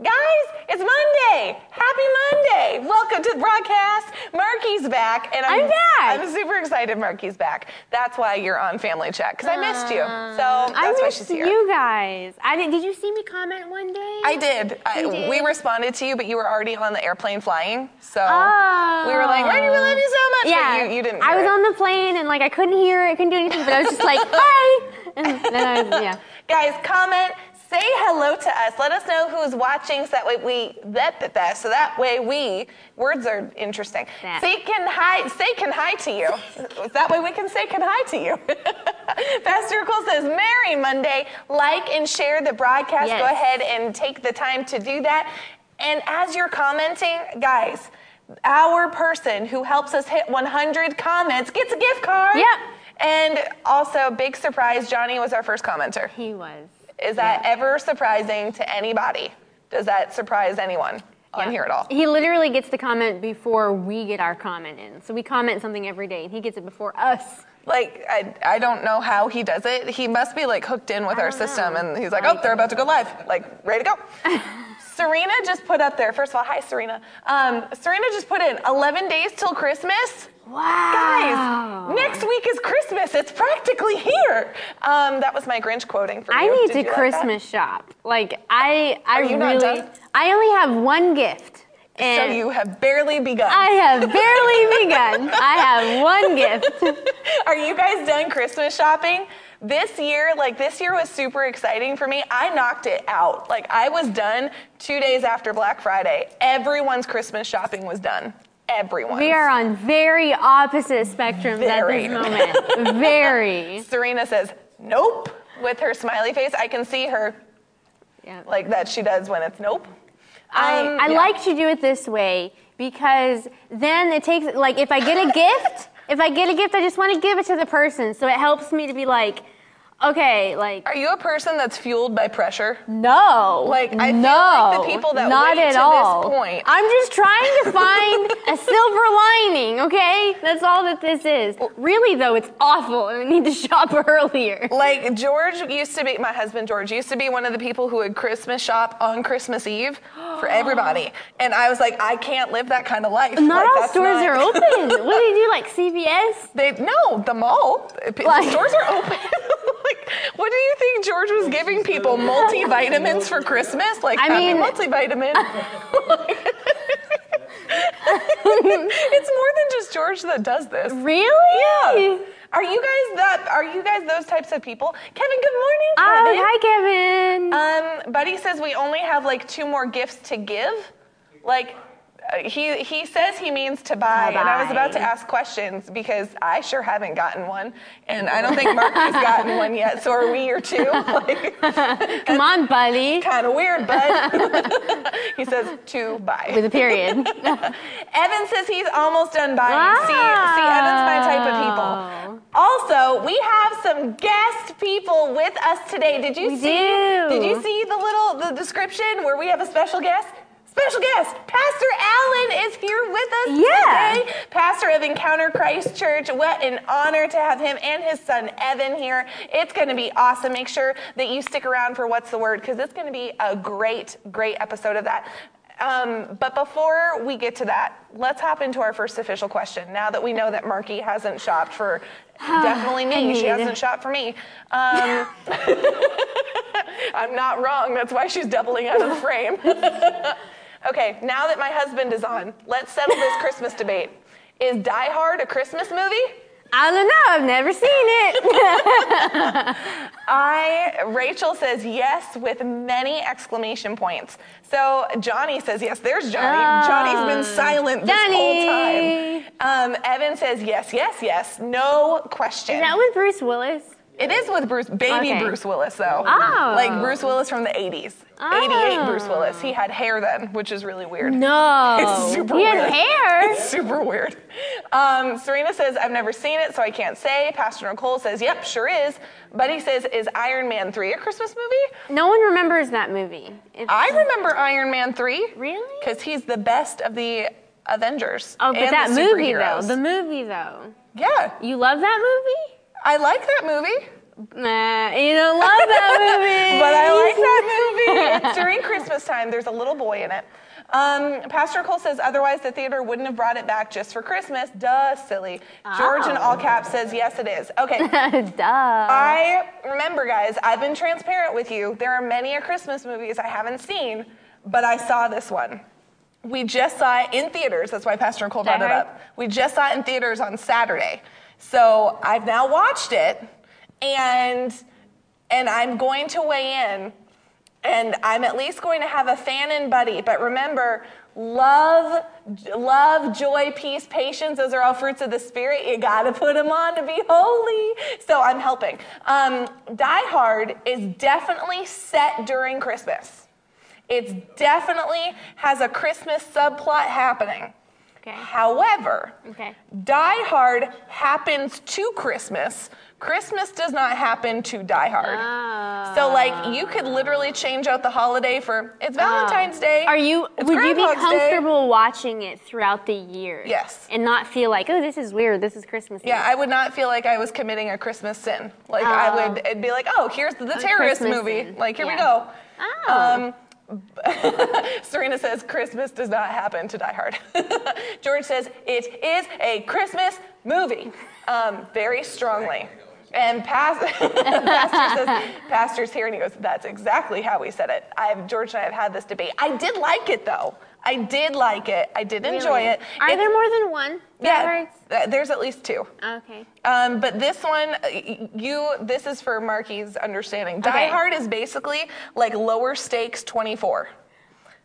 Guys, it's Monday. Happy Monday. Welcome to the broadcast. Marky's back. And I'm, I'm back. I'm super excited Marky's back. That's why you're on Family Chat, because I missed you. So I that's why she's here. you guys. I did. Did you see me comment one day? I did. I, did? We responded to you, but you were already on the airplane flying. So Oh. we were like, oh. Marky, we love you so much. Yeah. You, you didn't. I was it. on the plane and like I couldn't hear it, I couldn't do anything, but I was just like, hi. And then I was, yeah. Guys, comment, say hello to us. Let us know who's watching so that way we that that so that way we words are interesting. Say can hi say can hi to you. that way we can say can hi to you. Pastor Nicole says, Merry Monday. Like and share the broadcast. Yes. Go ahead and take the time to do that. And as you're commenting, guys, our person who helps us hit 100 comments gets a gift card. Yep. And also, big surprise, Johnny was our first commenter. He was. Is that ever surprising to anybody? Does that surprise anyone on Yeah. here at all? He literally gets the comment before we get our comment in. So we comment something every day and he gets it before us. Like, I, I don't know how he does it. He must be like hooked in with I our system, know. and he's Like- oh, they're about to go live. Like, ready to go. Serena just put up there, first of all, hi, Serena. Um, Serena just put in 11 days till Christmas. Wow. Guys, next week is Christmas. It's practically here. Um, that was my Grinch quoting for you. I need Did to you like? Christmas shop. Like I, I Are you not really, done? I only have one gift. And So you have barely begun. I have barely begun. I have one gift. Are you guys done Christmas shopping? This year, like this year was super exciting for me. I knocked it out. Like I was done two days after Black Friday. Everyone's Christmas shopping was done. Everyone. We are on very opposite spectrums Very. at this moment. Very. Serena says, nope, with her smiley face. I can see her Yeah. like that she does when it's nope. I, Um, I yeah. like to do it this way because then it takes like if I get a gift, if I get a gift, I just want to give it to the person. So it helps me to be like, okay, like Are you a person that's fueled by pressure? no, Like, I feel like the people that not wait at to this all. point- I'm just trying to find a silver lining. Okay, that's all that this is. Really though, it's awful, and I need to shop earlier. Like George used to be, my husband George used to be one of the people who would Christmas shop on Christmas Eve for everybody, and I was like, I can't live that kind of life. Not Like, all that's stores not- are open. what do you do, like CVS? They no, the mall, the Like- stores are open. Like, what do you think George was giving people multivitamins for Christmas? Like, I happy mean- multivitamin. it's more than just George that does this. Really? Yeah. Are you guys that? Are you guys those types of people? Kevin, good morning. Oh, hi, Kevin. Um, Buddy says we only have like two more gifts to give. Like, he he says he means to buy, and I was about to ask questions because I sure haven't gotten one, and I don't think Mark has gotten one yet. So are we or two? Like, Come on, buddy. kind of weird, bud. he says to buy. With a period. Evan says he's almost done buying. See, see, Evan's my type of people. Also, we have some guest people with us today. Did you We see? do. Did you see the little the description where we have a special guest? Special guest, Pastor Allen is here with us Yeah. today. Pastor of Encounter Christ Church. What an honor to have him and his son Evan here. It's going to be awesome. Make sure that you stick around for What's the Word because it's going to be a great, great episode of that. Um, but before we get to that, let's hop into our first official question. Now that we know that Marky hasn't shopped for definitely me, she hasn't shopped for me. Um, I'm not wrong. That's why she's doubling out of the frame. okay, now that my husband is on, let's settle this Christmas debate. Is Die Hard a Christmas movie? I don't know. I've never seen it. I Rachel says yes with many exclamation points. So Johnny says yes. There's Johnny. Oh, Johnny's been silent this whole time. Um, Evan says yes, yes, yes. No question. Is that with Bruce Willis? It is with Bruce, baby Okay. Bruce Willis though. Oh. Like Bruce Willis from the 80s. 88 Bruce Willis. He had hair then, which is really weird. No. It's super he weird. had hair. It's super weird. Um, Serena says, I've never seen it, so I can't say. Pastor Nicole says, yep, sure is. Buddy says, is Iron Man 3 a Christmas movie? No one remembers that movie. It's, I remember Iron Man 3. Really? Because he's the best of the Avengers. Oh, but that movie though. The movie though. yeah. You love that movie? I like that movie. Nah, you don't love that movie. but I like that movie. It's during Christmas time. There's a little boy in it. Um, Pastor Cole says, otherwise the theater wouldn't have brought it back just for Christmas. Duh, silly. George in all caps says, yes, it is. Okay. Duh. I remember, guys, I've been transparent with you. There are many a Christmas movies I haven't seen, but I saw this one. We just saw it in theaters. That's why Pastor Cole brought it up. We just saw it in theaters on Saturday. So I've now watched it, and and I'm going to weigh in, and I'm at least going to have a fan and buddy. But remember, love, love, joy, peace, patience. Those are all fruits of the spirit. You got to put them on to be holy. So I'm helping. Um, Die Hard is definitely set during Christmas. It's definitely has a Christmas subplot happening. Okay. However, Okay. Die Hard happens to Christmas. Christmas does not happen to Die Hard. Ah. So, like, you could literally change out the holiday for it's Valentine's Day. Are you? would you be Groundhog's Day. comfortable watching it throughout the year? Yes. And not feel like, oh, this is weird. This is Christmas. Yeah, I would not feel like I was committing a Christmas sin. Like, I Oh. would, it'd be like, oh, here's the, terrorist movie. sin. Like, here we go. Oh. Um, Serena says Christmas does not happen to Die Hard. George says it is a Christmas movie, um, very strongly. And Pas- Pastor says, Pastor's here, and he goes, That's exactly how we said it. I've, George and I have had this debate. I did like it, though. I did like it. I did enjoy Really? it. Are It- there more than one? Yeah, there's at least two. Okay. Um, but this one, you, this is for Marky's understanding. Die Hard is basically like lower stakes 24.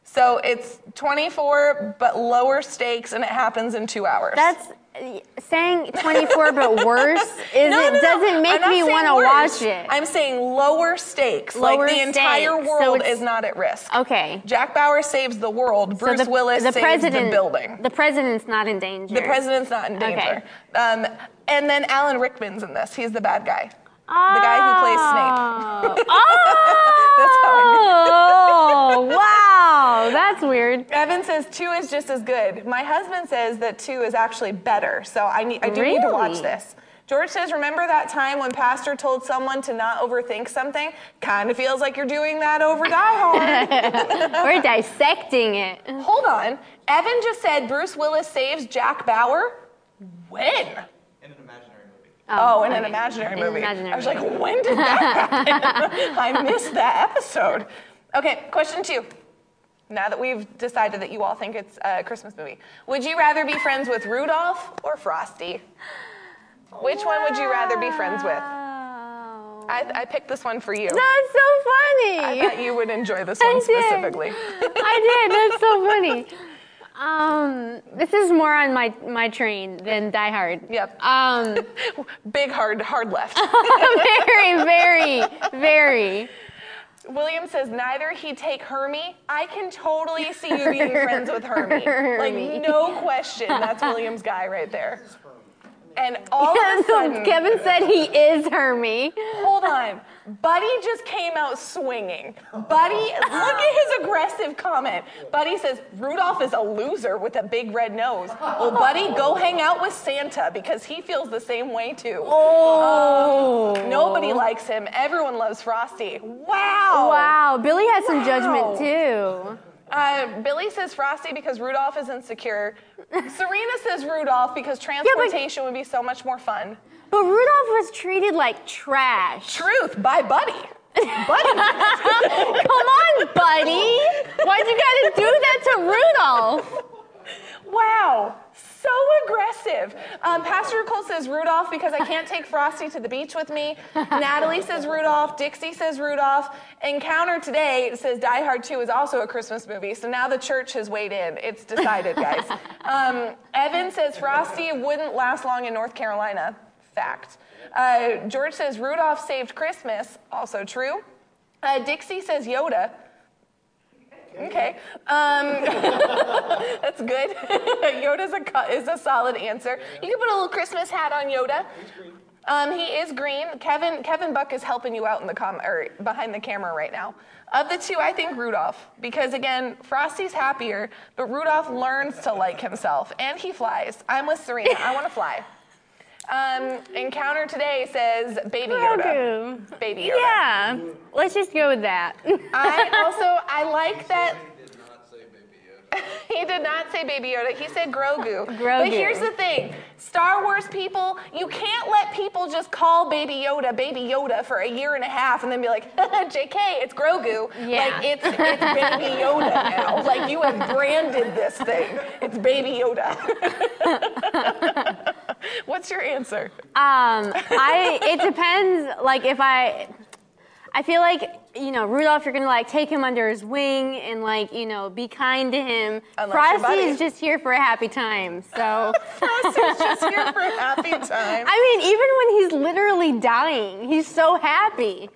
So it's 24, but lower stakes, and it happens in two hours. That's saying 24 but worse is No, no, it no. doesn't I'm make me want to watch it. I'm saying lower stakes. Lower like the entire stakes. So world it's- is not at risk. okay. Jack Bauer saves the world. So Bruce Willis saves president, the building. The president's not in danger. The president's not in danger. Um, and then Alan Rickman's in this. He's the bad guy. The guy who plays Snape. Oh. That's how I oh, wow. Oh, that's weird. Evan says two is just as good. My husband says that two is actually better, so I, need, I do need to watch this. George says, remember that time when Pastor told someone to not overthink something? Kind of feels like you're doing that over Die Hard. We're dissecting it. Hold on. Evan just said Bruce Willis saves Jack Bauer. When? in an imaginary movie. Oh, oh in an imaginary movie. imaginary I was like, when did that happen? I missed that episode. Okay, question two. Now that we've decided that you all think it's a Christmas movie, would you rather be friends with Rudolph or Frosty? Which one would you rather be friends with? I, I picked this one for you. That's so funny. I thought you would enjoy this I one did. specifically. I did. That's so funny. Um, this is more on my my train than Die Hard. Yep. Um, Big hard, hard left. very, very, very. William says neither he take Hermie. I can totally see you being friends with Hermie. Hermie. Like no question, that's William's guy right there. And all of a so sudden, Kevin said he is Hermie. hold on, Buddy just came out swinging. Buddy, look at his aggressive comment. Buddy says Rudolph is a loser with a big red nose. Well, Buddy, go hang out with Santa because he feels the same way too. Oh. Um, nobody likes him. Everyone loves Frosty. Wow. Wow. Billy had some Wow. judgment too. Uh, Billy says Frosty because Rudolph is insecure. Serena says Rudolph because transportation would be so much more fun. But Rudolph was treated like trash. Truth by Buddy. Buddy. Come on, buddy. Why'd you gotta do that to Rudolph? wow. So aggressive. Um, Pastor Nicole says Rudolph because I can't take Frosty to the beach with me. Natalie says Rudolph. Dixie says Rudolph. Encounter today says Die Hard 2 is also a Christmas movie. So now the church has weighed in. It's decided, guys. Um, Evan says Frosty wouldn't last long in North Carolina. Fact. Uh, George says Rudolph saved Christmas. Also true. Uh, Dixie says Yoda. Okay. Um, that's good. Yoda's a, is a solid answer. You can put a little Christmas hat on Yoda. Um, he is green. Kevin Kevin Buck is helping you out in the com or behind the camera right now. Of the two, I think Rudolph because again, Frosty's happier, but Rudolph learns to like himself and he flies. I'm with Serena. I want to fly. Um, Encounter today says Baby Yoda. Grogu. Baby Yoda. Yeah. Let's just go with that. I also I like that He did not say Baby Yoda. he did not say Baby Yoda. He said Grogu. Grogu. But here's the thing: Star Wars people, you can't let people just call Baby Yoda Baby Yoda for a year and a half and then be like, "Jk, it's Grogu." Yeah. Like it's it's Baby Yoda now. Like you have branded this thing. It's Baby Yoda. What's your answer? Um, I it depends. Like if I, I feel like you know Rudolph, you're gonna like take him under his wing and like you know be kind to him. Unless Frosty is just here for a happy time. So Frosty's just here for a happy time. I mean, even when he's literally dying, he's so happy.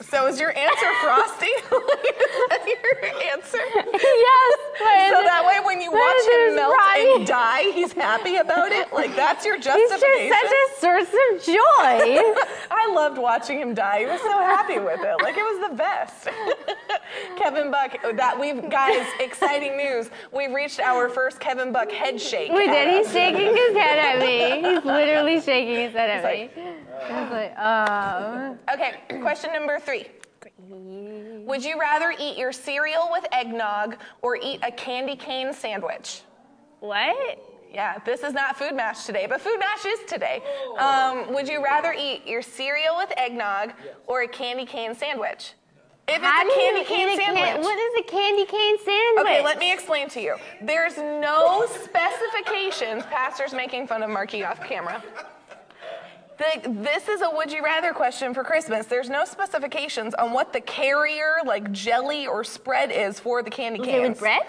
So is your answer Frosty? is that your answer? yes. So that way, when you watch him melt Roddy. and die, he's happy about it. Like that's your justification. He's just such a source of joy. I loved watching him die. He was so happy with it. Like it was the best. Kevin Buck. That we've guys, exciting news. We've reached our first Kevin Buck head shake. we did. He's shaking his head at me. He's literally shaking his head at He's me. I was like, oh. Okay, question number three. Would you rather eat your cereal with eggnog or eat a candy cane sandwich? What? Yeah, this is not food mash today, but food mash is today. Um, would you rather eat your cereal with eggnog or a candy cane sandwich? If it's How a candy cane a can- sandwich. what is a candy cane sandwich? Okay, let me explain to you. There's no specifications. Pastor's making fun of Marky off camera. The, this is a would you rather question for Christmas. There's no specifications on what the carrier, like jelly or spread, is for the candy Okay, cans. with bread?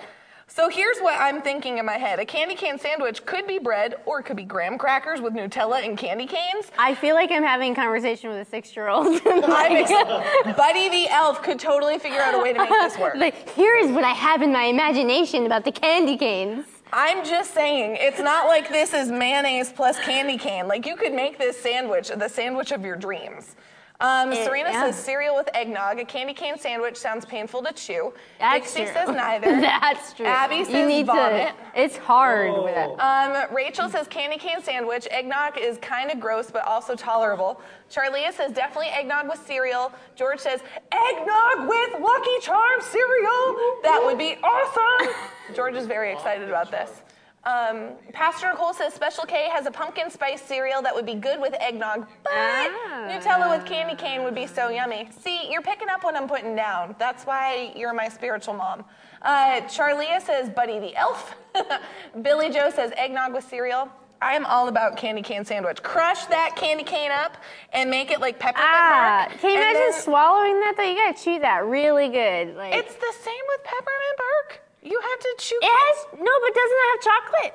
So here's what I'm thinking in my head. A candy cane sandwich could be bread or it could be graham crackers with Nutella and candy canes. I feel like I'm having a conversation with a six-year-old. I'm Buddy the elf could totally figure out a way to make this work. like, here is what I have in my imagination about the candy canes. I'm just saying, it's not like this is mayonnaise plus candy cane. Like you could make this sandwich the sandwich of your dreams. Um, It- Serena yeah. says cereal with eggnog. A candy cane sandwich sounds painful to chew. That's Dixie true. says neither. That's true. Abby says you need vomit. to. It's hard with it. Um, Rachel says candy cane sandwich. Eggnog is kind of gross, but also tolerable. Charlia says definitely eggnog with cereal. George says eggnog with Lucky Charms cereal. That would be awesome. George is very excited about this. Um, Pastor Nicole says Special K has a pumpkin spice cereal that would be good with eggnog, but Ah. Nutella with candy cane would be so yummy. See, you're picking up what I'm putting down. That's why you're my spiritual mom. Uh, Charlia says Buddy the Elf. Billy Joe says eggnog with cereal. I am all about candy cane sandwich. Crush that candy cane up and make it like peppermint Ah, bark. can you imagine then- swallowing that though? You gotta chew that really good. Like It's the same with peppermint bark. You have to chew. it has no, but doesn't it have chocolate?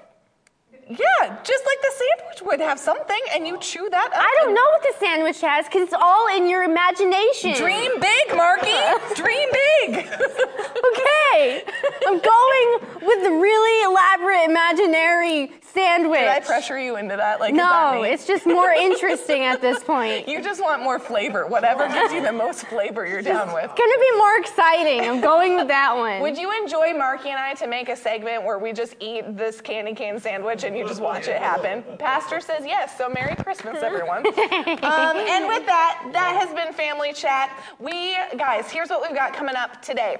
Yeah, just like the sandwich would have something, and you chew that up. I don't know what the sandwich has because it's all in your imagination. Dream big, Marky. Dream big. Okay, I'm going with the really elaborate imaginary sandwich. Did I pressure you into that? Like, No, that it's just more interesting at this point. You just want more flavor. Whatever gives you the most flavor, you're down with. It's Gonna be more exciting. I'm going with that one. Would you enjoy Marky and I to make a segment where we just eat this candy cane sandwich and you just watch it happen? Pastor says yes, so Merry Christmas, everyone. um, and with that, that has been Family Chat. We, guys, here's what we've got coming up today.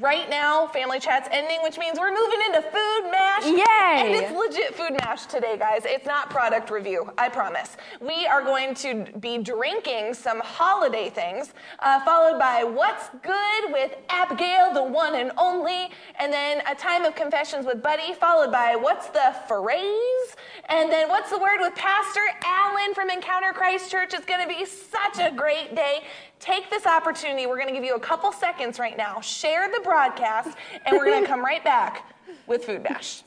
Right now, Family Chat's ending, which means we're moving into Food Mash. Yay! And it's legit Food Mash today, guys. It's not product review, I promise. We are going to be drinking some holiday things, uh, followed by What's Good with Abigail, the one and only, and then a time of confessions with Buddy, followed by What's the Phrase? And then What's the Word with Pastor Allen from Encounter Christ Church. It's going to be such a great day. Take this opportunity. We're going to give you a couple seconds right now. Share the broadcast, and we're going to come right back with Food Mash.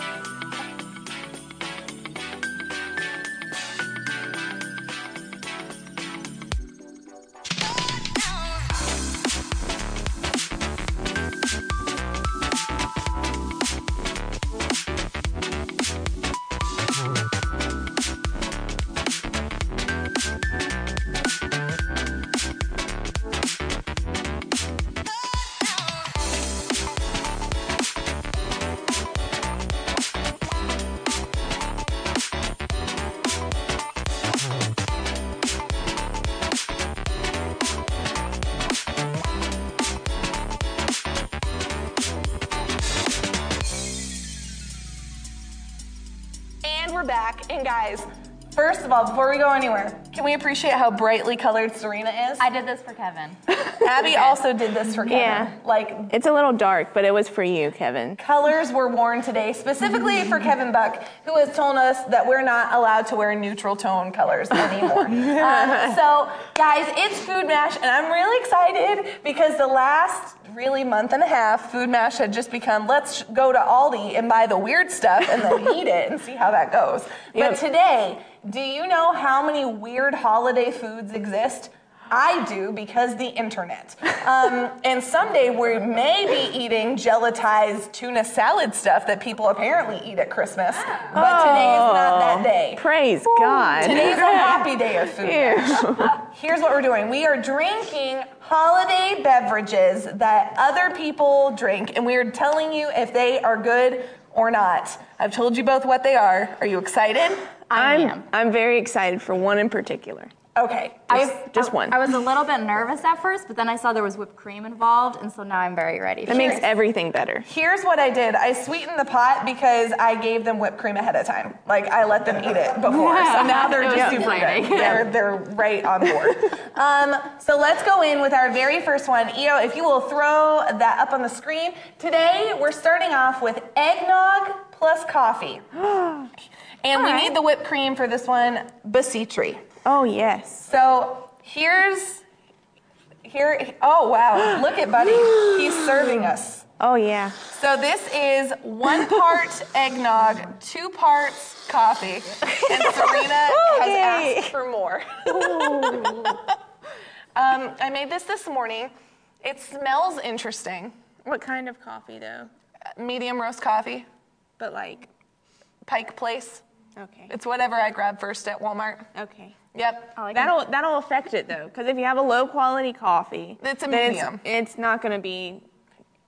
before we go anywhere, can we appreciate how brightly colored Serena is? I did this for Kevin. Abby also did this for Kevin. Yeah. Like It's a little dark, but it was for you, Kevin. colors were worn today, specifically for Kevin Buck, who has told us that we're not allowed to wear neutral tone colors anymore. um, so, guys, it's Food Mash, and I'm really excited because the last really month and a half, Food Mash had just become let's go to Aldi and buy the weird stuff and then eat it and see how that goes. But Yep. today, do you know how many weird holiday foods exist? I do because the internet. Um, and someday we may be eating gelatized tuna salad stuff that people apparently eat at Christmas. But today is not that day. Praise God. Today's a happy day of food. Here's what we're doing. We are drinking holiday beverages that other people drink, and we are telling you if they are good or not. I've told you both what they are. Are you excited? I I'm am. I'm very excited for one in particular. Okay. Just, just one. I was a little bit nervous at first, but then I saw there was whipped cream involved, and so now I'm very ready. For it. that makes everything better. Here's what I did. I sweetened the pot because I gave them whipped cream ahead of time. Like I let them eat it before. So now they're just super good. They're, they're right on board. Um, so let's go in with our very first one. Io, if you will throw that up on the screen. Today we're starting off with eggnog plus coffee. And we need the whipped cream for this one, Basitri. Oh yes. So here's here oh wow, look at Buddy. He's serving us. Oh yeah. So this is one part eggnog, two parts coffee, and Serena has asked for more. um, I made this this morning. It smells interesting. What kind of coffee though? Medium roast coffee, But like, Pike Place. Okay. It's whatever I grab first at Walmart. Okay. Yep. I like That'll that'll affect it though, because if you have a low quality coffee, It's a medium. It's, it's not gonna be.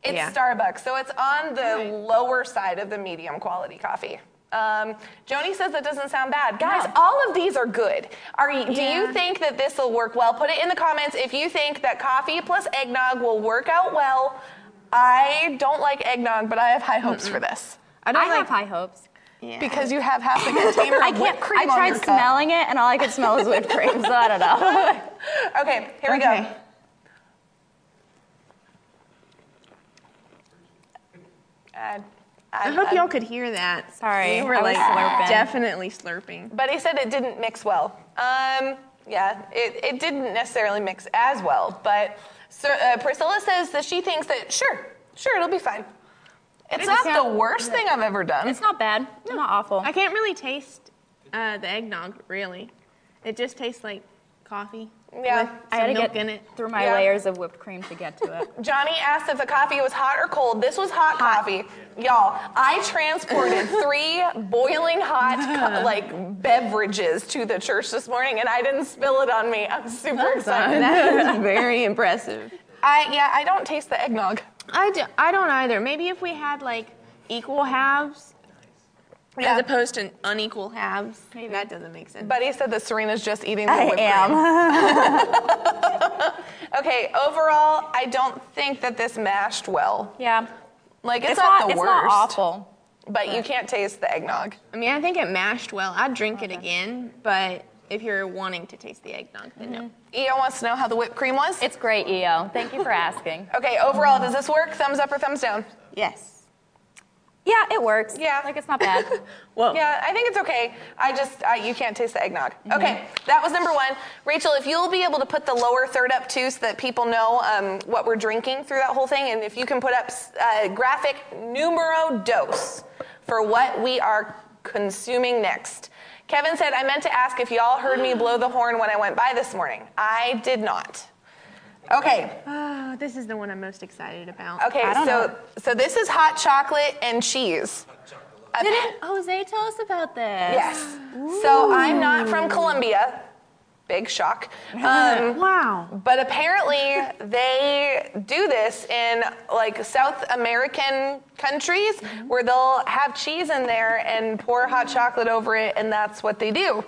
It's Yeah. Starbucks, so it's on the lower side of the medium quality coffee. Um, Joni says that doesn't sound bad. Guys, No. all of these are good. Are you, do you think that this will work well? Put it in the comments if you think that coffee plus eggnog will work out well. I don't like eggnog, but I have high hopes for this I don't I like have high hopes. Yeah. because you have half the container I can't. whipped cream I on tried your cup. smelling it, and all I could smell was whipped cream. So I don't know. Okay, here we Okay. go. Add, I add, hope add. y'all could hear that. Sorry, we were I was like slurping. definitely slurping. But he said it didn't mix well. Um, yeah, it, it didn't necessarily mix as well. But Sir, uh, Priscilla says that she thinks that, sure, sure, it'll be fine. It's not the worst thing I've ever done. It's not bad. It's not awful. I can't really taste uh, the eggnog really. It just tastes like coffee. Yeah. with I had to milk get in it. through my Yeah. layers of whipped cream to get to it. Johnny asked if the coffee was hot or cold. This was hot, coffee. Y'all, I transported three boiling hot co- like beverages to the church this morning and I didn't spill it on me. I'm super excited. That is very impressive. I yeah, I don't taste the eggnog. I, do, I don't either. Maybe if we had like equal halves Yeah. as opposed to unequal halves. Maybe. That doesn't make sense. Buddy said that Serena's just eating the I whipped am. cream. Okay, overall, I don't think that this mashed well. Yeah. Like it's, It's not, not. the It's worst, not awful. but you can't taste the eggnog. I mean, I think it mashed well. I'd drink it again, but if you're wanting to taste the eggnog, then no. Io wants to know how the whipped cream was. It's great, EO. Thank you for asking. okay, overall, does this work? Thumbs up or thumbs down? Yes. Yeah, it works. Yeah. Like it's not bad. Well, Yeah, I think it's okay. I just, I, you can't taste the eggnog. Okay, that was number one. Rachel, if you'll be able to put the lower third up too so that people know um, what we're drinking through that whole thing, and if you can put up uh, graphic numero dos for what we are consuming next. Kevin said, I meant to ask if y'all heard me blow the horn when I went by this morning. I did not. Okay, Oh, this is the one I'm most excited about. okay, I don't so know. so this is hot chocolate and cheese. Didn't Jose tell us about this? Yes. So I'm not from Colombia. Big shock. Um, Wow. but apparently they do this in like South American countries where they'll have cheese in there and pour hot chocolate over it, and that's what they do.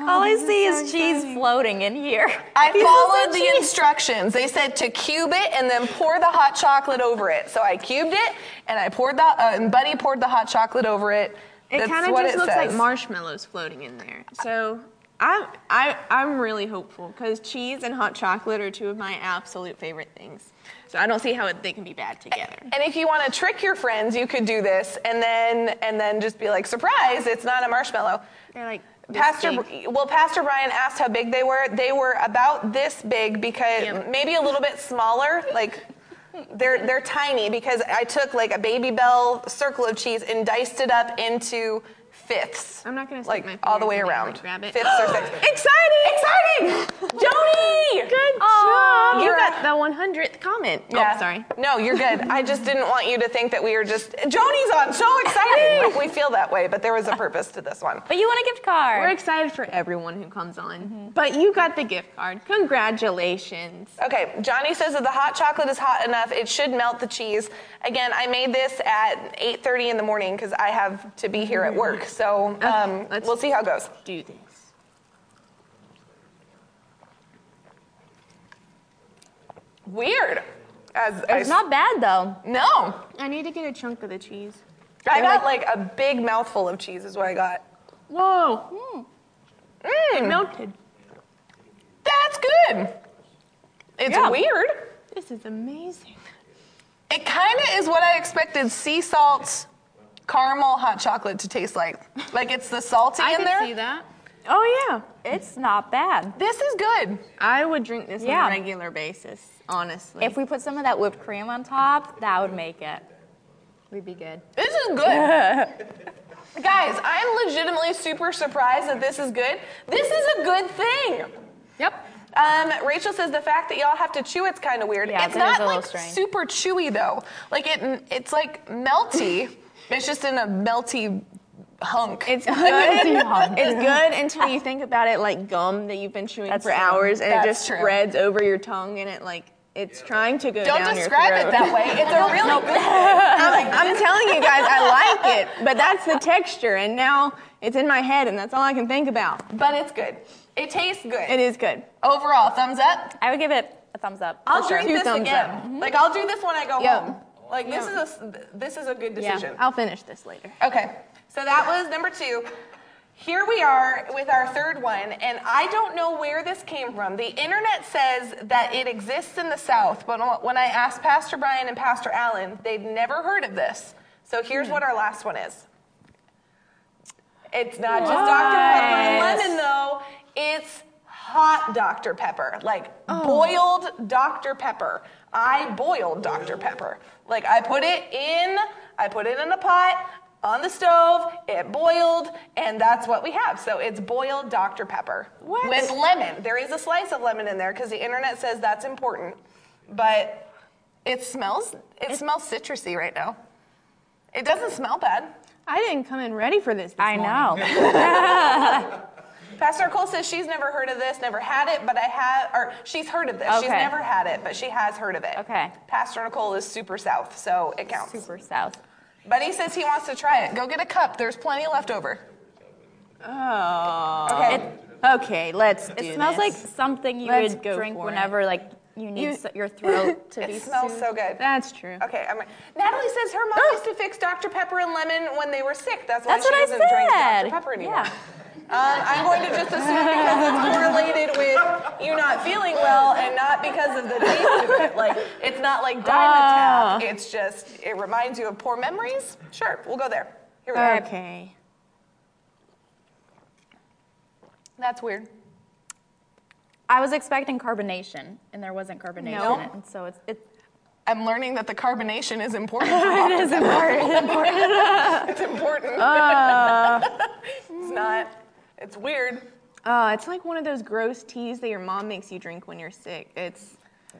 All I see is cheese floating in here. I followed the instructions. They said to cube it and then pour the hot chocolate over it. So I cubed it and I poured the, uh, and Buddy poured the hot chocolate over it, It kind of just looks like marshmallows floating in there. So I'm I, I'm really hopeful because cheese and hot chocolate are two of my absolute favorite things. So I don't see how it, they can be bad together. And if you want to trick your friends, you could do this and then and then just be like, surprise, it's not a marshmallow. They're like Pastor, big. well, Pastor Brian asked how big they were. They were about this big because maybe a little bit smaller. Like they're they're tiny because I took like a Babybel circle of cheese and diced it up into fifths. I'm not gonna stick like my all the fingers way in there, around. like, grab it. Fifths or sixths. Exciting! Exciting! Joni! Good Aw, job. You got the 100th comment. Oh, yeah. Oh, sorry. No, you're good. I just didn't want you to think that we were just Joni's on. So exciting. Like, we feel that way, but there was a purpose to this one. But you want a gift card. We're excited for everyone who comes on. Mm-hmm. But you got the gift card. Congratulations. Okay, Johnny says that the hot chocolate is hot enough. It should melt the cheese. Again, I made this at 8:30 in the morning because I have to be here at work. So um, let's- we'll see how it goes. Do this. Weird. As, It's not bad though. no, I need to get a chunk of the cheese. I got like a big mouthful of cheese. Is what I got. Whoa. It melted. That's good. It's Yeah. weird. This is amazing. It kind of is what I expected sea salt caramel hot chocolate to taste like. Like it's the salty I in can there. see that. Oh yeah. It's not bad. This is good. I would drink this Yeah. on a regular basis, honestly. If we put some of that whipped cream on top, that would make it. We'd be good. This is good. Guys, I'm legitimately super surprised that this is good. This is a good thing. Yep. Um, Rachel says the fact that y'all have to chew it's kind of weird. Yeah, it's not like strange. super chewy though. Like it, it's like melty. It's just in a melty hunk. It's good. it's good until you think about it like gum that you've been chewing That's for true. hours and That's it just true. spreads over your tongue and it like it's trying to go Don't down describe your it throat. that way. It's a really good. I'm, I'm telling you guys, I like it, but that's the texture, and now it's in my head, and that's all I can think about. But it's good. It tastes good. It is good. Overall, thumbs up. I would give it a thumbs up. I'll for sure. drink Two this again. up. Like I'll do this when I go Yep. home. Like this is a this is a good decision. Yeah. I'll finish this later. Okay, so that was number two. Here we are with our third one, and I don't know where this came from. The internet says that it exists in the South, but when I asked Pastor Brian and Pastor Allen, they'd never heard of this. So here's hmm. what our last one is. It's not just Dr. Pepper and lemon, though. It's hot Dr. Pepper, like oh. boiled Dr. Pepper. I boiled Dr. Pepper. Like I put it in, I put it in a pot on the stove, it boiled, and that's what we have. So it's boiled Dr. Pepper What? with lemon. There is a slice of lemon in there because the internet says that's important. But it smells it smells citrusy right now. It doesn't smell bad. I didn't come in ready for this. this I morning. know. Pastor Nicole says she's never heard of this, never had it, but I have, or she's heard of this. She's never had it, but she has heard of it. Okay. Pastor Nicole is super south, so it counts. Super south. But he says he wants to try it. Go get a cup. There's plenty left over. Oh. Okay. Okay, let's do It smells like something you Let's would go drink for it. whenever like you need You- s- your throat to be it smells soothed. so good. That's true. Okay, I'm, Natalie says her mom used to fix Dr. Pepper and lemon when they were sick. That's why That's she what I doesn't drink said. Dr. Pepper anymore. Yeah. Um, I'm going to just assume because it's correlated with you not feeling well and not because of the taste of it. Like it's not like Dimetapp. Ah. It's just it reminds you of poor memories. Sure, we'll go there. Here we go. Okay. That's weird. I was expecting carbonation, and there wasn't carbonation No. in it, and so it's it's I'm learning that the carbonation is important. it is important. it's important. Uh. it's not. It's weird. Oh, it's like one of those gross teas that your mom makes you drink when you're sick. It's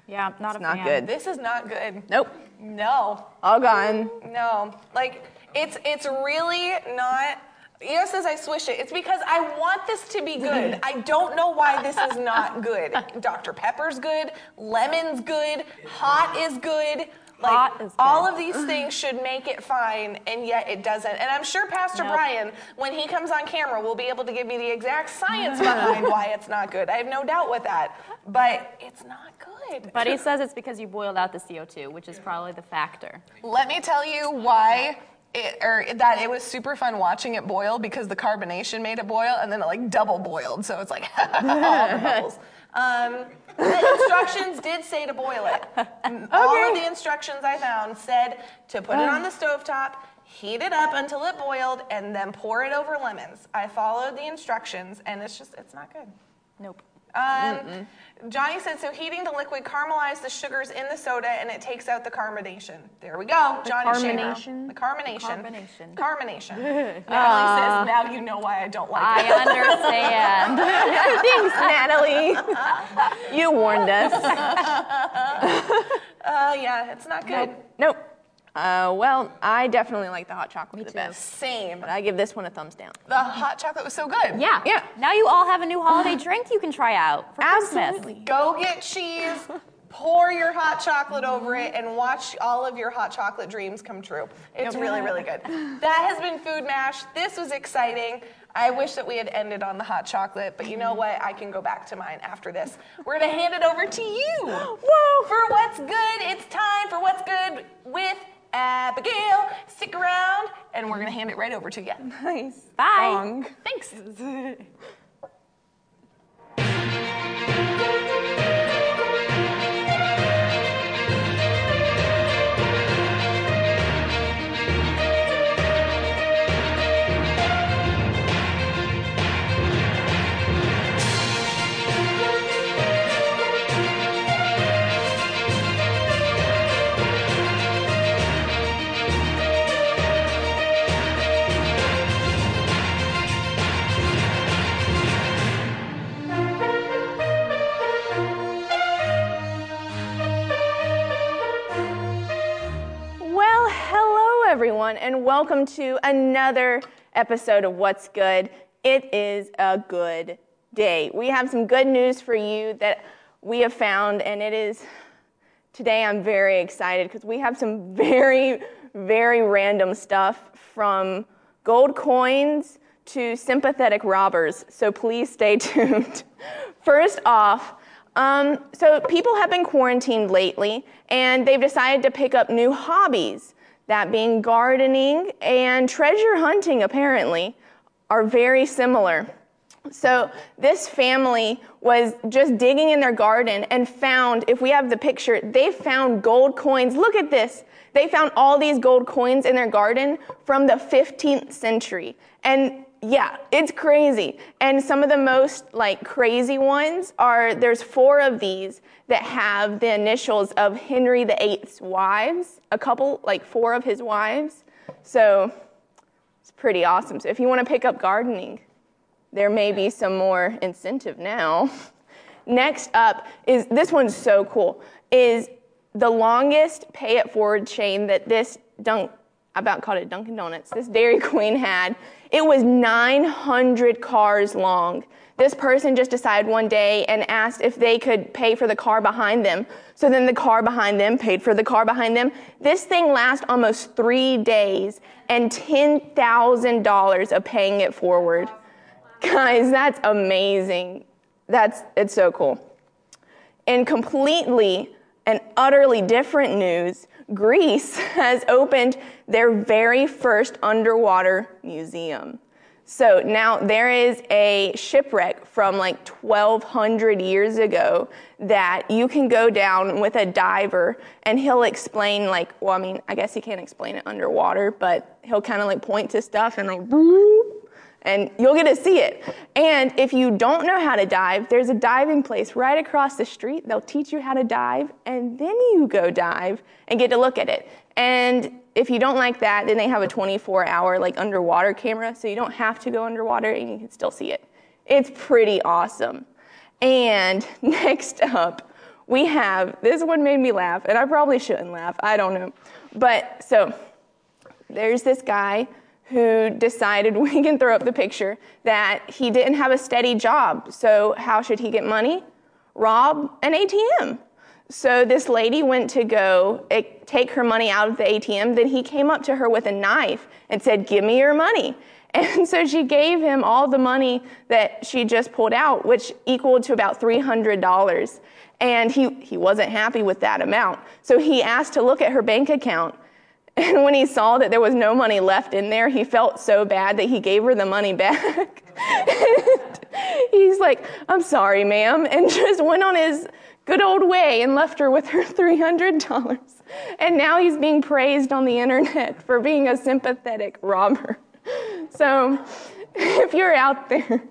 yeah, not It's a not fan. good. This is not good. nope, No. all gone. No, like it's it's really not. Eo says I swish it. It's because I want this to be good. I don't know why this is not good. Dr. Pepper's good. Lemon's good. Hot is good. Like Hot is all of these things should make it fine, and yet it doesn't. And I'm sure Pastor Nope. Brian, when he comes on camera, will be able to give me the exact science behind why it's not good. I have no doubt with that. But it's not good. But he says it's because you boiled out the CO2, which is probably the factor. Let me tell you why it, or that it was super fun watching it boil because the carbonation made it boil, and then it like double boiled, so it's like all the bubbles. Um, the instructions did say to boil it. All of the instructions I found said to put it on the stovetop, heat it up until it boiled, and then pour it over lemons. I followed the instructions, and it's just it's not good. Nope. Um, Johnny said, so heating the liquid caramelized the sugars in the soda and it takes out the carbonation. There we go. Johnny carbonation? The carbonation. Carbonation. Carbonation. Natalie says, now you know why I don't like I it. I understand. Thanks, Natalie. You warned us. Uh, yeah, it's not good. Nope. Uh, well, I definitely like the hot chocolate the best. Same. But I give this one a thumbs down. The hot chocolate was so good. Yeah. Yeah. Now you all have a new holiday drink you can try out for Absolutely. Christmas. Go get cheese, pour your hot chocolate over it, and watch all of your hot chocolate dreams come true. It's really, really good. That has been Food Mash. This was exciting. I wish that we had ended on the hot chocolate, but you know what? I can go back to mine after this. We're gonna hand it over to you. Whoa! For what's good, it's time for what's good with Abigail. Stick around, and we're gonna hand it right over to you. Nice. Bye. Song. Thanks. everyone, and welcome to another episode of What's Good. It is a good day. We have some good news for you that we have found, and it is today I'm very excited because we have some very, very random stuff from gold coins to sympathetic robbers. So please stay tuned. First off, um, so people have been quarantined lately, and they've decided to pick up new hobbies. That being gardening and treasure hunting, apparently, are very similar. So this family was just digging in their garden and found, if we have the picture, they found gold coins. Look at this. They found all these gold coins in their garden from the 15th century. And yeah, it's crazy. And some of the most like crazy ones are there's four of these that have the initials of Henry VIII's wives, a couple, like four of his wives. So it's pretty awesome. So if you want to pick up gardening, there may be some more incentive now. Next up is this one's so cool. Is the longest pay it forward chain that this dunk I about called it Dunkin' Donuts. This Dairy Queen had. It was 900 cars long. This person just decided one day and asked if they could pay for the car behind them. So then the car behind them paid for the car behind them. This thing lasts almost three days and $10,000 of paying it forward. Guys, that's amazing. That's it's so cool. And completely and utterly different news, Greece has opened their very first underwater museum. So now there is a shipwreck from like 1200 years ago that you can go down with a diver and he'll explain like, well, I mean, I guess he can't explain it underwater, but he'll kind of like point to stuff and like, boop, and you'll get to see it. And if you don't know how to dive, there's a diving place right across the street. They'll teach you how to dive, and then you go dive and get to look at it. And if you don't like that, then they have a 24-hour like underwater camera, so you don't have to go underwater and you can still see it. It's pretty awesome. And next up, we have this one made me laugh, and I probably shouldn't laugh. I don't know, but so there's this guy who decided we can throw up the picture that he didn't have a steady job. So how should he get money? Rob an ATM. So this lady went to go eh, take her money out of the ATM. Then he came up to her with a knife and said, "Give me your money." And so she gave him all the money that she just pulled out, which equaled to about $300. And he, he wasn't happy with that amount. So he asked to look at her bank account And when he saw that there was no money left in there, he felt so bad that he gave her the money back. he's like, I'm sorry, ma'am, and just went on his good old way and left her with her $300. And now he's being praised on the internet for being a sympathetic robber. So if you're out there,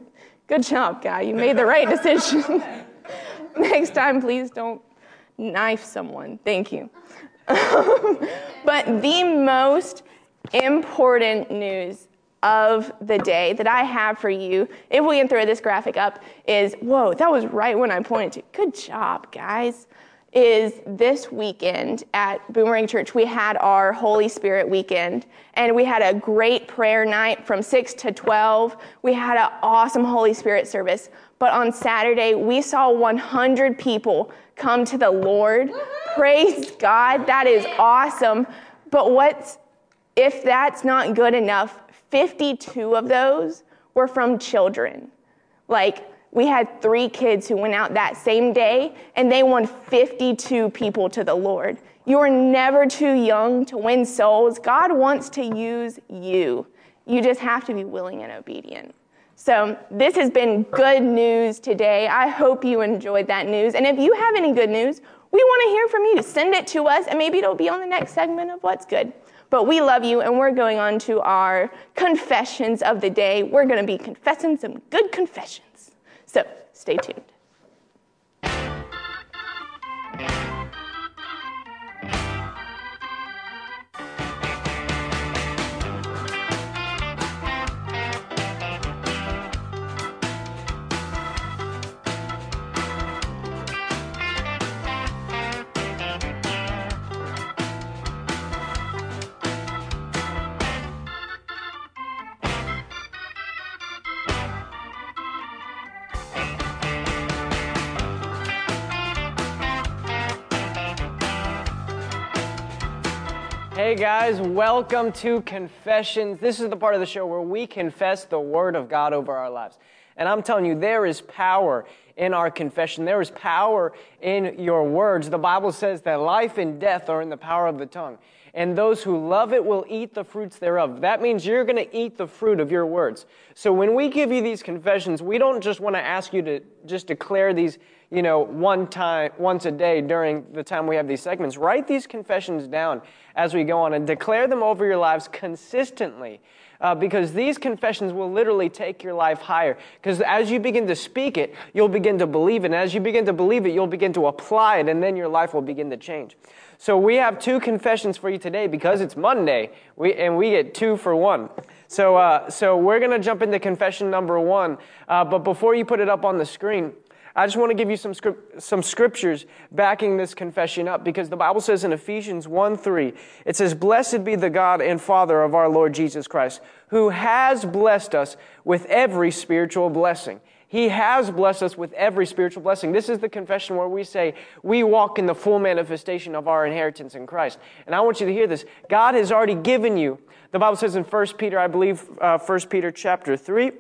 good job, guy. You made the right decision. Next time, please don't knife someone. Thank you. but the most important news of the day that I have for you, if we can throw this graphic up, is whoa, that was right when I pointed to. Good job, guys. Is this weekend at Boomerang Church, we had our Holy Spirit weekend, and we had a great prayer night from 6 to 12. We had an awesome Holy Spirit service. But on Saturday, we saw 100 people come to the Lord. Praise God, that is awesome. But what's, if that's not good enough, 52 of those were from children. Like, we had three kids who went out that same day and they won 52 people to the Lord. You are never too young to win souls. God wants to use you. You just have to be willing and obedient. So, this has been good news today. I hope you enjoyed that news. And if you have any good news, we want to hear from you. Send it to us, and maybe it'll be on the next segment of What's Good. But we love you, and we're going on to our confessions of the day. We're going to be confessing some good confessions. So stay tuned. Hey guys, welcome to Confessions. This is the part of the show where we confess the Word of God over our lives. And I'm telling you, there is power in our confession. There is power in your words. The Bible says that life and death are in the power of the tongue. And those who love it will eat the fruits thereof. That means you're going to eat the fruit of your words. So when we give you these confessions, we don't just want to ask you to just declare these, you know, one time, once a day during the time we have these segments. Write these confessions down as we go on and declare them over your lives consistently. Uh, because these confessions will literally take your life higher. Because as you begin to speak it, you'll begin to believe it. And as you begin to believe it, you'll begin to apply it, and then your life will begin to change. So we have two confessions for you today because it's Monday, we, and we get two for one. So, uh, so we're going to jump into confession number one. Uh, but before you put it up on the screen, I just want to give you some, script, some scriptures backing this confession up because the Bible says in Ephesians 1 3, it says, Blessed be the God and Father of our Lord Jesus Christ, who has blessed us with every spiritual blessing. He has blessed us with every spiritual blessing. This is the confession where we say we walk in the full manifestation of our inheritance in Christ. And I want you to hear this. God has already given you. The Bible says in 1 Peter, I believe, uh, 1 Peter chapter 3,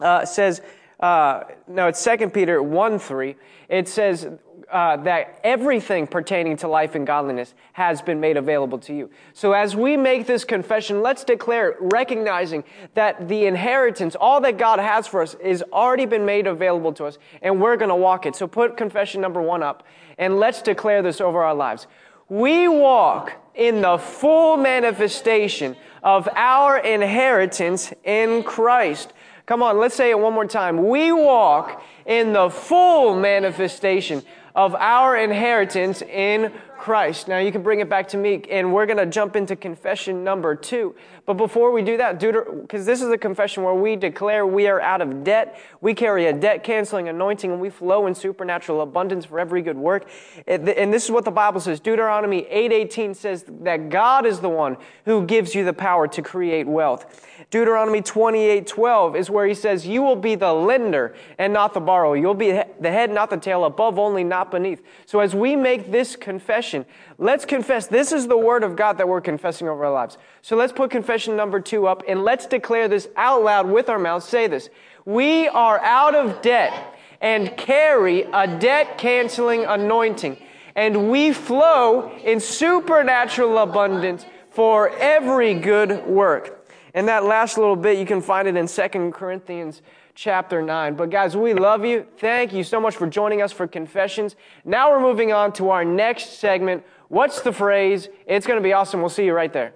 uh, says, uh, no, it's 2 Peter 1 3. It says uh, that everything pertaining to life and godliness has been made available to you. So as we make this confession, let's declare recognizing that the inheritance, all that God has for us, is already been made available to us, and we're going to walk it. So put confession number one up, and let's declare this over our lives. We walk in the full manifestation of our inheritance in Christ. Come on, let's say it one more time. We walk in the full manifestation of our inheritance in Christ. Now you can bring it back to me, and we're going to jump into confession number two. But before we do that, because this is a confession where we declare we are out of debt, we carry a debt canceling anointing, and we flow in supernatural abundance for every good work. And this is what the Bible says. Deuteronomy 8:18 says that God is the one who gives you the power to create wealth. Deuteronomy 28:12 is where he says, "You will be the lender and not the borrower. You'll be the head, not the tail, above only, not beneath." So as we make this confession, let's confess this is the word of God that we're confessing over our lives. So let's put confession number two up and let's declare this out loud with our mouths. Say this. We are out of debt and carry a debt canceling anointing, and we flow in supernatural abundance for every good work. And that last little bit, you can find it in 2 Corinthians chapter 9. But guys, we love you. Thank you so much for joining us for Confessions. Now we're moving on to our next segment. What's the phrase? It's going to be awesome. We'll see you right there.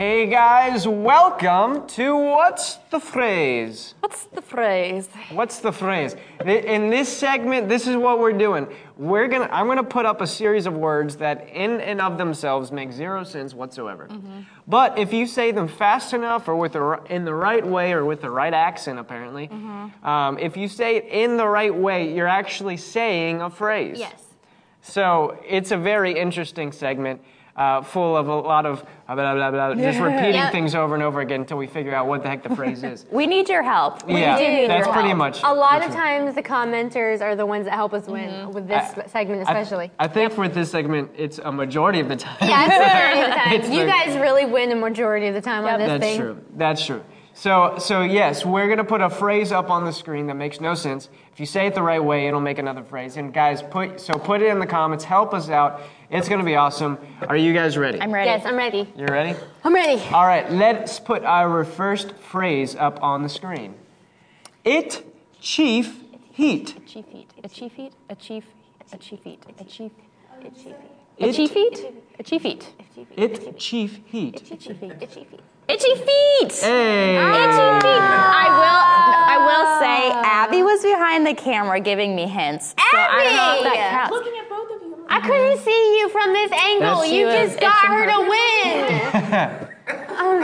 Hey guys, welcome to What's the Phrase? What's the phrase? What's the phrase? In this segment, this is what we're doing. We're gonna, I'm gonna put up a series of words that, in and of themselves, make zero sense whatsoever. But if you say them fast enough, or with the, in the right way, or with the right accent, apparently, um, if you say it in the right way, you're actually saying a phrase. Yes. So it's a very interesting segment. Uh, full of a lot of blah, blah, blah, blah, just repeating Yeah. things over and over again until we figure out what the heck the phrase is. We need your help. We yeah, do need that's your pretty help. much. A lot of truth. times the commenters are the ones that help us win with this I- segment especially. I, think for this segment, it's a majority of the time. yeah, it's majority of the time. It's you the- guys really win the majority of the time on this That's thing. true. That's true. So, so yes, we're gonna put a phrase up on the screen that makes no sense. If you say it the right way, it'll make another phrase. And guys, put so put it in the comments. Help us out. It's gonna be awesome. Are you guys ready? I'm ready. Yes, I'm ready. You're ready? I'm ready. All right. Let's put our first phrase up on the screen. It chief heat. A Chief heat. A chief heat. A chief. A chief heat. A chief. A chief heat. It- A feet. heat. A chief heat. It chief heat. Itchy feet. Itchy feet. Itchy feet. Hey. Itchy feet. I will. I will say, Abby was behind the camera giving me hints. So I don't know if Abby! that counts. I couldn't see you from this angle. That's- You just got her her- to win.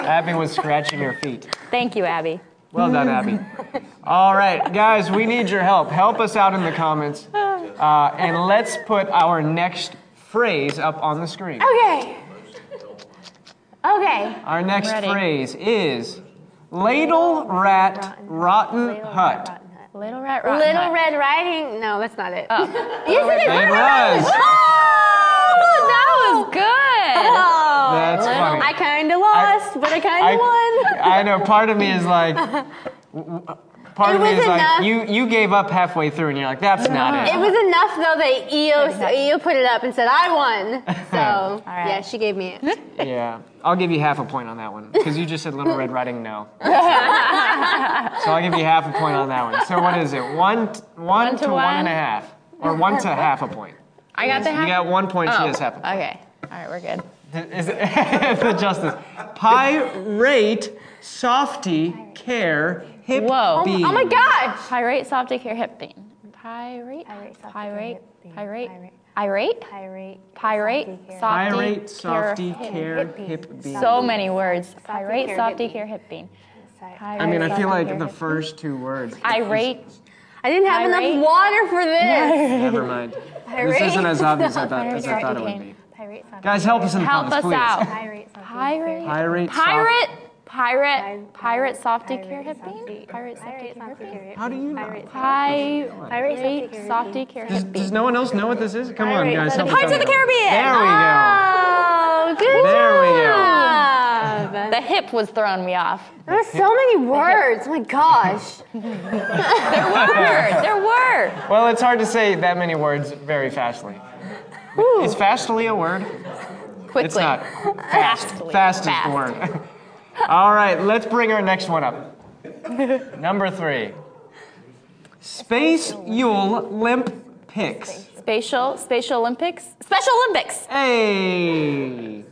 Abby was scratching her feet. Thank you, Abby. Well done, Abby. All right, guys, we need your help. Help us out in the comments. Uh, and let's put our next phrase up on the screen. Okay. Okay. Our next ready. phrase is Ladle Rat Rotten Hut. Little rat rotten Little hut. Red Riding. No, that's not it. Oh. Yes, it is. It was. Oh, that oh. was good. Oh. That's funny. I kind of lost, but I kind of won. I know. Part of me is like, w- w- part It of me was is like, you you gave up halfway through, and you're like, that's not It it. was enough though that EO, EO put it up and said I won. So right. yeah, she gave me it. Yeah, I'll give you half a point on that one because you just said Little Red Riding no. so I'll give you half a point on that one. So what is it? One t- one, to to one one? and a half, or one to half a point. I got the half. You got one point. She Oh, has half a point. Okay. All right, we're good. Is it the justice? Pyrate softy care hip Whoa. bean. Oh my oh gosh! Pirate softy care hip bean. Pirate. Pirate. Pirate. Irate. Pirate. Pirate. Softy. Pyrate softy care hip bean. So many words. Pirate. care Softy care hip bean. I mean, I feel like the first two words. Irate. I didn't have Pirate. enough water for this. Never mind. This isn't as obvious as I thought, as I thought it would be. Guys, help us in the Help us comments, please. out. Pirate. Pirate. Pyrate. Pirate. Pirate. Pirate softy care hip bean. Pirate softy care hip. How do you know? Pirate softy care Does, does no one else know what this is? Come on, guys. Help us Pirates of the Caribbean. There we go. Oh, good There we go. The hip was throwing me off. There were so many words. Oh my gosh. There were. There were. Well, it's hard to say that many words very fastly. Is fastly a word? Quickly. It's not. Fast. Fastly. Fast is the word. All right, let's bring our next one up. Number three. Space Yule Limp Picks. Spatial. Spatial Olympics. Special Olympics. Hey.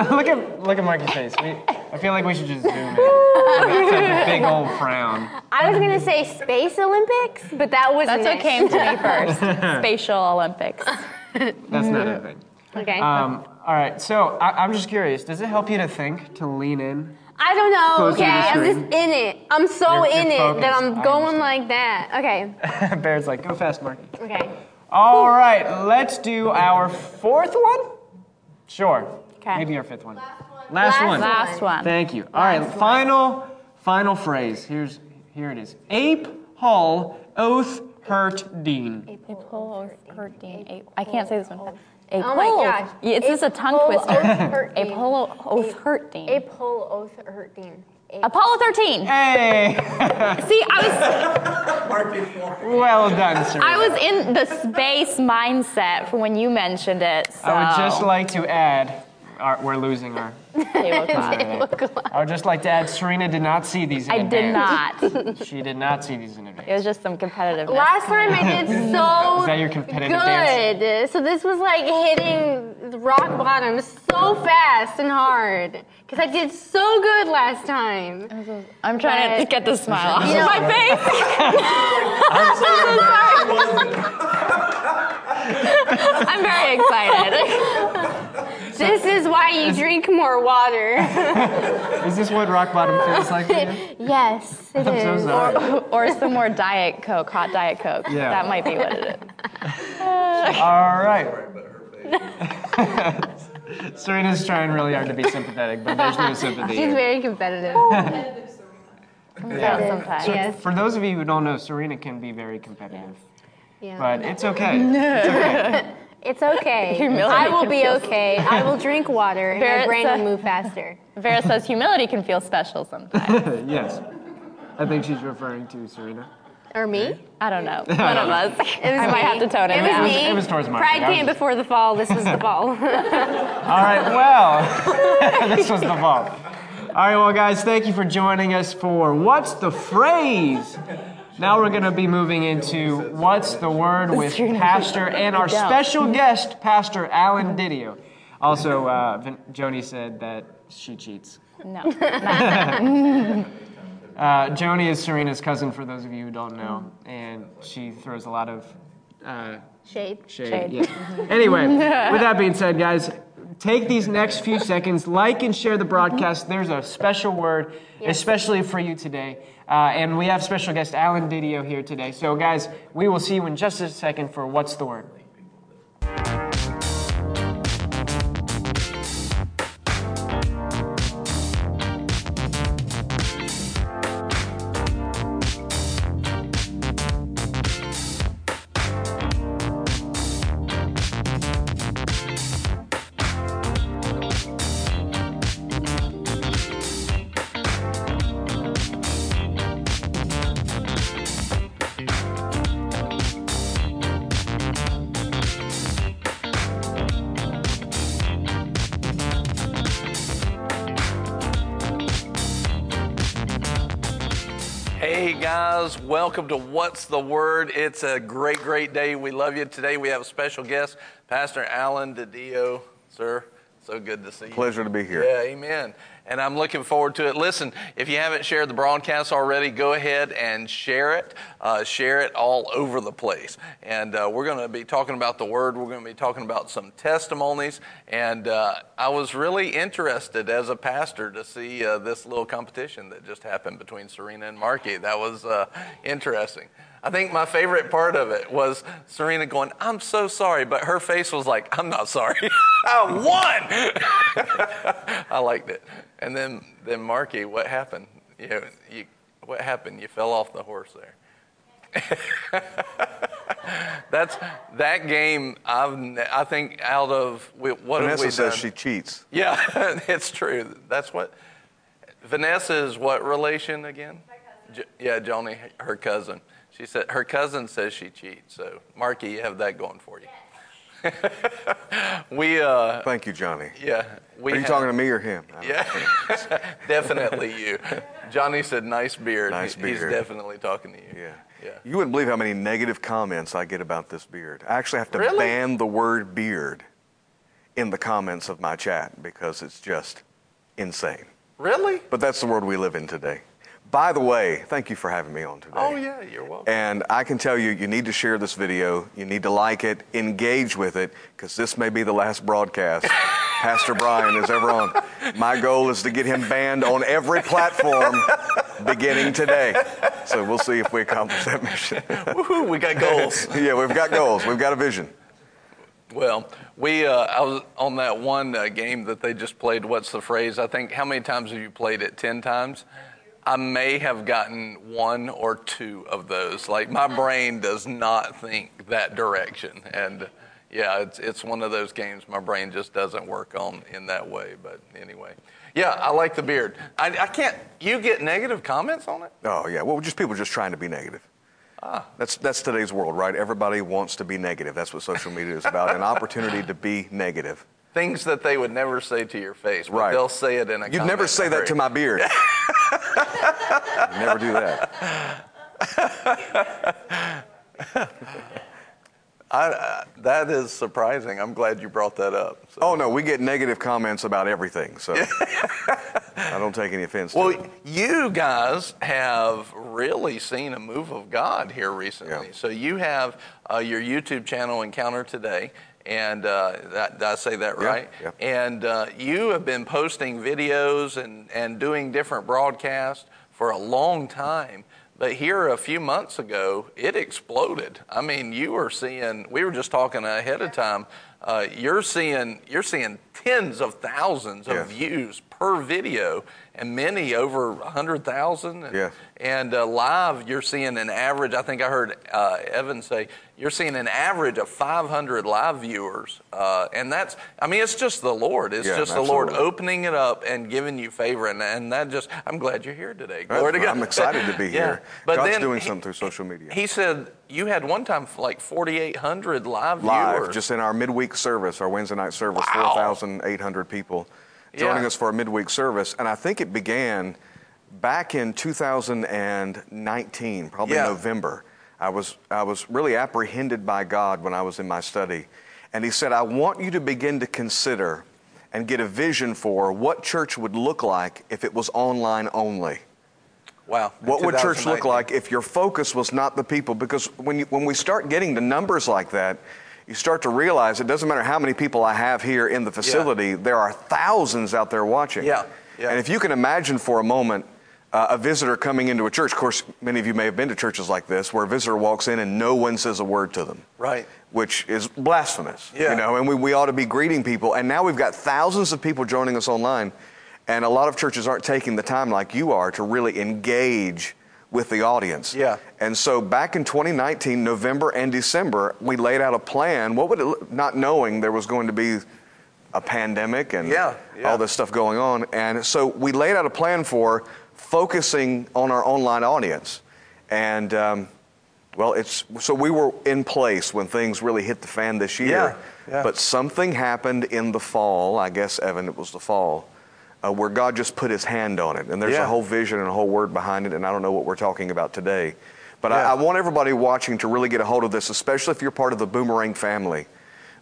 look at look at Marky's face. We, I feel like we should just zoom in. It's like a big old frown. I was gonna say Space Olympics, but that was That's what came to me first. Spatial Olympics. That's not a thing. Okay. Um, all right, so I, I'm just curious. Does it help you to think, to lean in? I don't know. Closer Okay, I'm just in it. I'm so You're- in you're it focused. that I'm going like that. Okay. Bear's like, go fast, Mark. Okay. All right, let's do our fourth one. Sure. Okay. Maybe our fifth one. Last one. Last one. Last one. Thank you. All right, final, final phrase. Here's, here it is. Ape Hall Oath Hurt Dean. Apol hurting. A- I can't say this one. Oh my gosh. Yeah, It's just a tongue twister. oath hurting. Apollo oath hurting. Apollo oath hurting. Apollo 13. Hey, See, I was well done, sir. I was in the space mindset for when you mentioned it. So. I would just like to add, our, we're losing our. I would just like to add, Serena did not see these in I did advance. not. She did not see these in advance. It was just some competitiveness. Last time I did so Is that your competitive dance? good. So this was like hitting the rock bottom so fast and hard. Because I did so good last time. I'm trying to But- get the smile off You know- of my face. I'm very excited. This is why you drink more water. Is this what rock bottom feels like? for you? yes, it I'm so sorry. or some more Diet Coke, hot Diet Coke. Yeah. That might be what it is. All right. But her. Serena's trying really hard to be sympathetic, but there's no sympathy She's here. very competitive. Yeah. Sometimes. Yes. For those of you who don't know, Serena can be very competitive, Yeah. but it's okay. It's okay. It's okay. Humility I will be feel- okay. I will drink water and my brain said- will move faster. Vera says humility can feel special sometimes. yes. I think she's referring to Serena. Or me? I don't know. One of us. It was I might have to tone it, It was down. me. It was towards Mark. Pride came just- before the fall. This was the fall. All right, well, this was the vault. All right, well, guys, thank you for joining us for What's the Phrase? Now we're going to be moving into What's the Word with Pastor and our special guest, Pastor Alan DiDio. Also, uh, Vin- Joni said that she cheats. No. Uh, Joni is Serena's cousin, for those of you who don't know, and she throws a lot of uh, Shade. shade. Shade. Yeah. Anyway, with that being said, guys, take these next few seconds, like and share the broadcast. There's a special word, especially for you today. Uh, and we have special guest Alan DiDio here today. So, guys, we will see you in just a second for What's the Word. Guys, welcome to What's the Word? It's a great, great day. We love you. Today we have a special guest, Pastor Alan DiDio. Sir, so good to see you. Pleasure to be here. Yeah, amen. And I'm looking forward to it. Listen, if you haven't shared the broadcast already, go ahead and share it. Uh, share it all over the place. And uh, we're going to be talking about the Word. We're going to be talking about some testimonies. And uh, I was really interested as a pastor to see uh, this little competition that just happened between Serena and Marky. That was uh, interesting. I think my favorite part of it was Serena going, I'm so sorry, but her face was like, I'm not sorry. I won. I liked it. And then, then Marky, what happened? You know, you, what happened? You fell off the horse there. That's that game. I've I think out of we- what have Vanessa we says she cheats. Yeah, it's true. That's what Vanessa is. What relation again? J- yeah, Joni, her cousin. She said her cousin says she cheats. So, Marky, you have that going for you. we, uh, Thank you, Johnny. yeah, we. Are you have- talking to me or him? Yeah, definitely you. Johnny said, "Nice beard." Nice He- He's definitely talking to you. Yeah. Yeah. You wouldn't believe how many negative comments I get about this beard. I actually have to Really? ban the word beard in the comments of my chat because it's just insane. Really? But that's the world we live in today. By the way, thank you for having me on today. Oh yeah, you're welcome. And I can tell you, you need to share this video. You need to like it, engage with it, because this may be the last broadcast Pastor Brian is ever on. My goal is to get him banned on every platform beginning today. So we'll see if we accomplish that mission. Woohoo, we got goals. yeah, we've got goals. We've got a vision. Well, we uh, I was on that one uh, game that they just played. What's the phrase? I think how many times have you played it? Ten times. I may have gotten one or two of those. Like my brain does not think that direction, and yeah, it's it's one of those games my brain just doesn't work on in that way. But anyway, yeah, I like the beard. I, I can't. You get negative comments on it? Oh yeah, well, just people just trying to be negative. Ah. That's that's today's world, right? Everybody wants to be negative. That's what social media is about. An opportunity to be negative. Things that they would never say to your face, but Right. they'll say it in a. You'd never say that to my beard. never do that. I, uh, that is surprising. I'm glad you brought that up. So- Oh no, we get negative comments about everything, so I don't take any offense. to Well, you guys have really seen a move of God here recently. Yeah. So you have uh, your YouTube channel, Encounter Today, and uh, that, did I say that Yeah, right? yeah. And uh, you have been posting videos and, and doing different broadcasts for a long time. But here a few months ago, it exploded. I mean, you were seeing. We were just talking ahead of time. Uh, you're seeing you're seeing tens of thousands of Yes. views per video, and many over hundred thousand. And, Yes. and uh, live, you're seeing an average. I think I heard uh, Evan say you're seeing an average of 500 live viewers, uh, and that's. I mean, it's just the Lord. It's Yeah, just the Lord opening it up and giving you favor, and, and that just. I'm glad you're here today. Glory to God. I'm excited to be Yeah. here. But God's doing he- something through social media. He said you had one time like 4,800 live, Live, viewers. just in our midweek service, our Wednesday night service, Wow. 4,800 people joining Yeah. us for a midweek service. And I think it began back in 2019, probably Yeah. November. I was, I was really apprehended by God when I was in my study. And He said, I want you to begin to consider and get a vision for what church would look like if it was online only. Wow. What would church look like if your focus was not the people? Because when, you, when we start getting to numbers like that, you start to realize it doesn't matter how many people I have here in the facility, there are thousands out there watching. Yeah, yeah. And if you can imagine for a moment uh, a visitor coming into a church, of course, many of you may have been to churches like this, where a visitor walks in and no one says a word to them Right. which is blasphemous. Yeah. You know, and we, we ought to be greeting people. And now we've got thousands of people joining us online, and a lot of churches aren't taking the time like you are to really engage with the audience. Yeah. And so back in 2019, November and December, we laid out a plan. What would it look, not knowing there was going to be a pandemic and Yeah, yeah. all this stuff going on. And so we laid out a plan for focusing on our online audience. And, um, well, it's so we were in place when things really hit the fan this year. Yeah, yeah. But something happened in the fall, I guess, Evan, it was the fall, uh, where God just put his hand on it. And there's Yeah. a whole vision and a whole word behind it, and I don't know what we're talking about today. But Yeah. I, I want everybody watching to really get a hold of this, especially if you're part of the Boomerang family.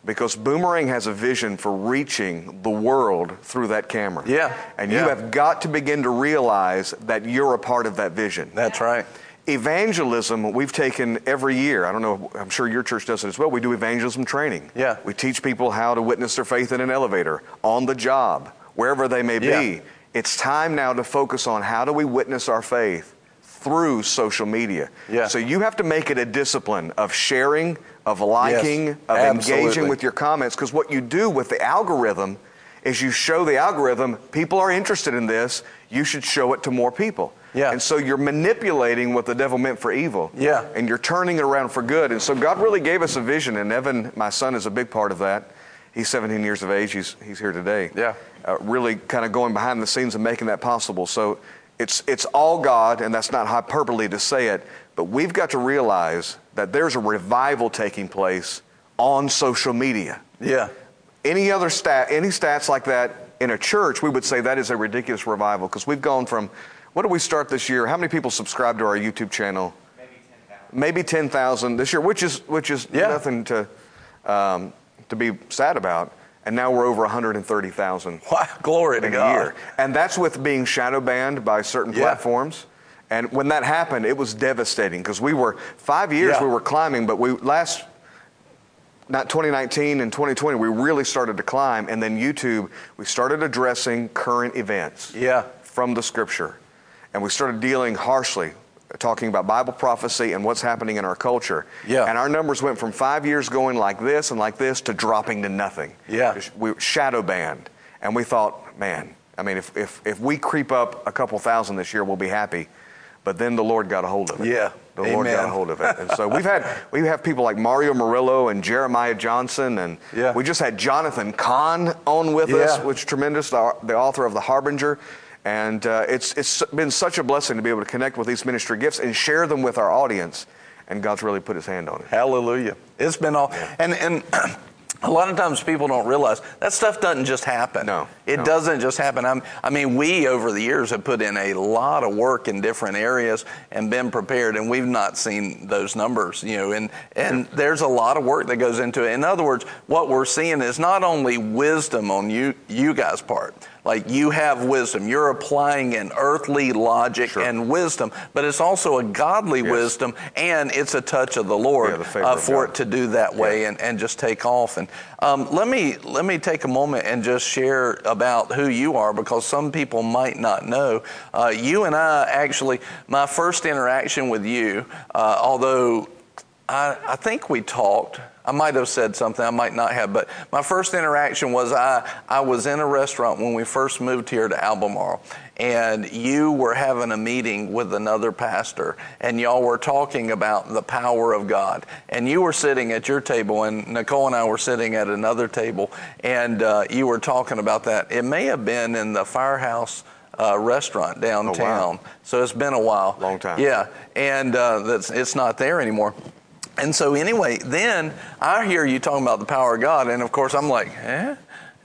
Because Boomerang has a vision for reaching the world through that camera. Yeah, And you have got to begin to realize that you're a part of that vision That's right. evangelism we've taken every year i don't know i'm sure your church does it as well we do evangelism training Yeah. we teach people how to witness their faith in an elevator on the job wherever they may Yeah. be it's time now to focus on how do we witness our faith through social media Yeah. so you have to make it a discipline of sharing of liking of engaging with your comments because what you do with the algorithm is you show the algorithm people are interested in this you should show it to more people Yeah. and so you're manipulating what the devil meant for evil. Yeah. And you're turning it around for good. And so God really gave us a vision, and Evan, my son, is a big part of that. He's 17 years of age. He's, he's here today. Yeah. Uh, really kind of going behind the scenes and making that possible. So it's, it's all God, and that's not hyperbole to say it, but we've got to realize that there's a revival taking place on social media. Yeah. Any other stat, any stats like that in a church, we would say that is a ridiculous revival because we've gone from, what did we start this year? How many people subscribe to our YouTube channel? Maybe 10,000 this year, which is which is Yeah. nothing to um, to be sad about. And now we're over 130,000 Wow. Glory to God. year, and that's with being shadow banned by certain Yeah. platforms. And when that happened, it was devastating because we were five years Yeah. we were climbing, but we last not 2019 and 2020, we really started to climb. And then YouTube, we started addressing current events Yeah. from the scripture. And we started dealing harshly, talking about Bible prophecy and what's happening in our culture. Yeah. And our numbers went from five years going like this and like this to dropping to nothing. Yeah. Just- We shadow banned. And we thought, man, I mean, if, if, if we creep up a couple thousand this year, we'll be happy. But then the Lord got a hold of it. Yeah. The Lord got a hold of it. And so we've had we have people like Mario Murillo and Jeremiah Johnson and Yeah. we just had Jonathan Cahn on with us, which is tremendous, the, the author of The Harbinger. And uh, it's, it's been such a blessing to be able to connect with these ministry gifts and share them with our audience. And God's really put his hand on it. Hallelujah. It's been all, and, and a lot of times people don't realize that stuff doesn't just happen. No, It no. doesn't just happen. I'm, I mean, we over the years have put in a lot of work in different areas and been prepared, and we've not seen those numbers, you know, and, and there's a lot of work that goes into it. In other words, what we're seeing is not only wisdom on you, you guys' part, like you have wisdom, you're applying an earthly logic Sure. and wisdom, but it's also a godly Yes. wisdom and it's a touch of the Lord Yeah, the uh, for it to do that way Yeah. and, and just take off. And um, let me let me take a moment and just share about who you are because some people might not know. Uh, you and I actually, my first interaction with you, uh, although I, I think we talked. I might have said something, I might not have, but my first interaction was I, I was in a restaurant when we first moved here to Albemarle, and you were having a meeting with another pastor, and y'all were talking about the power of God. And you were sitting at your table, and Nicole and I were sitting at another table, and uh, you were talking about that. It may have been in the firehouse. Uh, restaurant downtown, Oh, wow. so it's been a while. Long time. Yeah, and uh, that's it's not there anymore. And so anyway, then I hear you talking about the power of God, and of course I'm like, eh?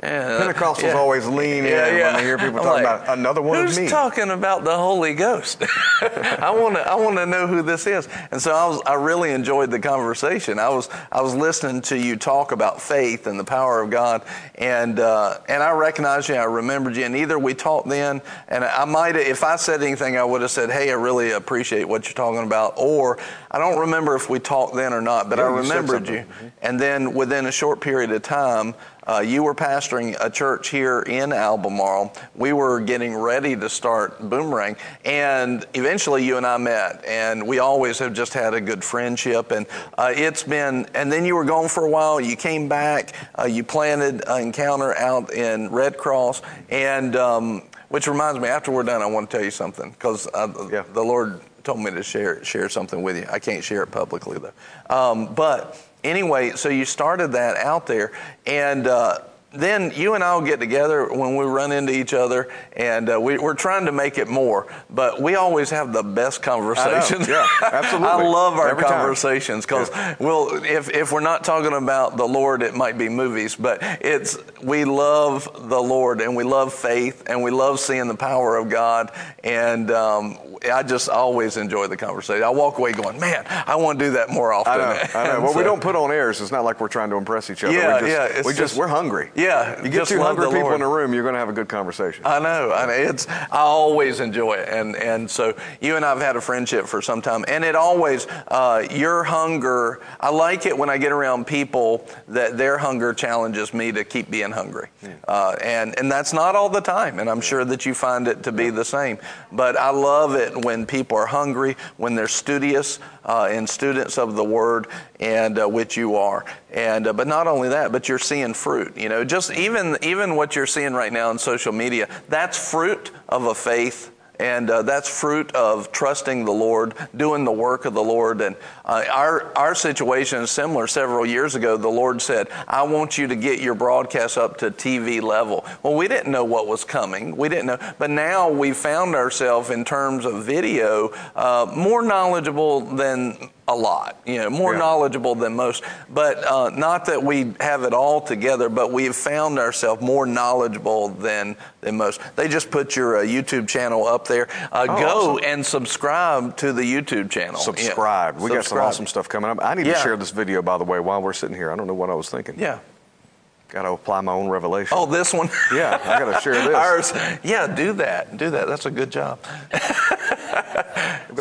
Yeah, Pentecostals yeah. always lean in when they hear people I'm talking like, about another one Who's of me. talking about the Holy Ghost? I want to I want to know who this is. And so I was I really enjoyed the conversation. I was I was listening to you talk about faith and the power of God, and uh, and I recognized you. I remembered you, and either we talked then, and I might if I said anything, I would have said, "Hey, I really appreciate what you're talking about," or I don't remember if we talked then or not, but Yeah, I remembered you. something. And then within a short period of time, uh, you were pastoring a church here in Albemarle. We were getting ready to start Boomerang, and eventually you and I met, and we always have just had a good friendship. And uh, it's been, and then you were gone for a while. You came back. Uh, you planted an encounter out in Red Cross, and um, which reminds me, after we're done, I want to tell you something because Yeah. the Lord told me to share share something with you. I can't share it publicly though. Um, but anyway, so you started that out there, and uh, then you and I will get together when we run into each other, and uh, we, we're trying to make it more. But we always have the best conversations. Yeah, absolutely. I love our Every conversations because well, if if we're not talking about the Lord, it might be movies, but it's we love the Lord and we love faith and we love seeing the power of God, and um, I just always enjoy the conversation. I walk away going, man, I want to do that more often. I know, I know. Well, we don't put on airs. It's not like we're trying to impress each other. Yeah, we just, yeah, we just, just- we're hungry. Yeah, Yeah, you get just two hungry people Lord. in a room, you're going to have a good conversation. I know, I know. It's I always enjoy it, and and so you and I've had a friendship for some time, and it always uh, your hunger. I like it when I get around people that their hunger challenges me to keep being hungry, uh, and and that's not all the time, and I'm sure that you find it to be the same. But I love it when people are hungry, when they're studious uh, and students of the Word, and uh, which you are, and uh, but not only that, but you're seeing fruit. You know, just even even what you're seeing right now on social media, that's fruit of a faith. And uh, that's fruit of trusting the Lord, doing the work of the Lord. And uh, our our situation is similar. Several years ago, the Lord said, "I want you to get your broadcast up to TV level." Well, we didn't know what was coming. We didn't know, but now we found ourselves in terms of video uh, more knowledgeable than a lot. You know, more Yeah. knowledgeable than most. But uh, not that we have it all together, but we have found ourselves more knowledgeable than than most. They just put your uh, YouTube channel up there. Uh, Oh, go awesome. and subscribe to the YouTube channel. Yeah. Subscribe. We got some awesome stuff coming up. I need to share this video, by the way, while we're sitting here. I don't know what I was thinking. Yeah. Got to apply my own revelation. Oh, this one. Yeah, I got to share this. Ours. Yeah, do that. Do that. That's a good job.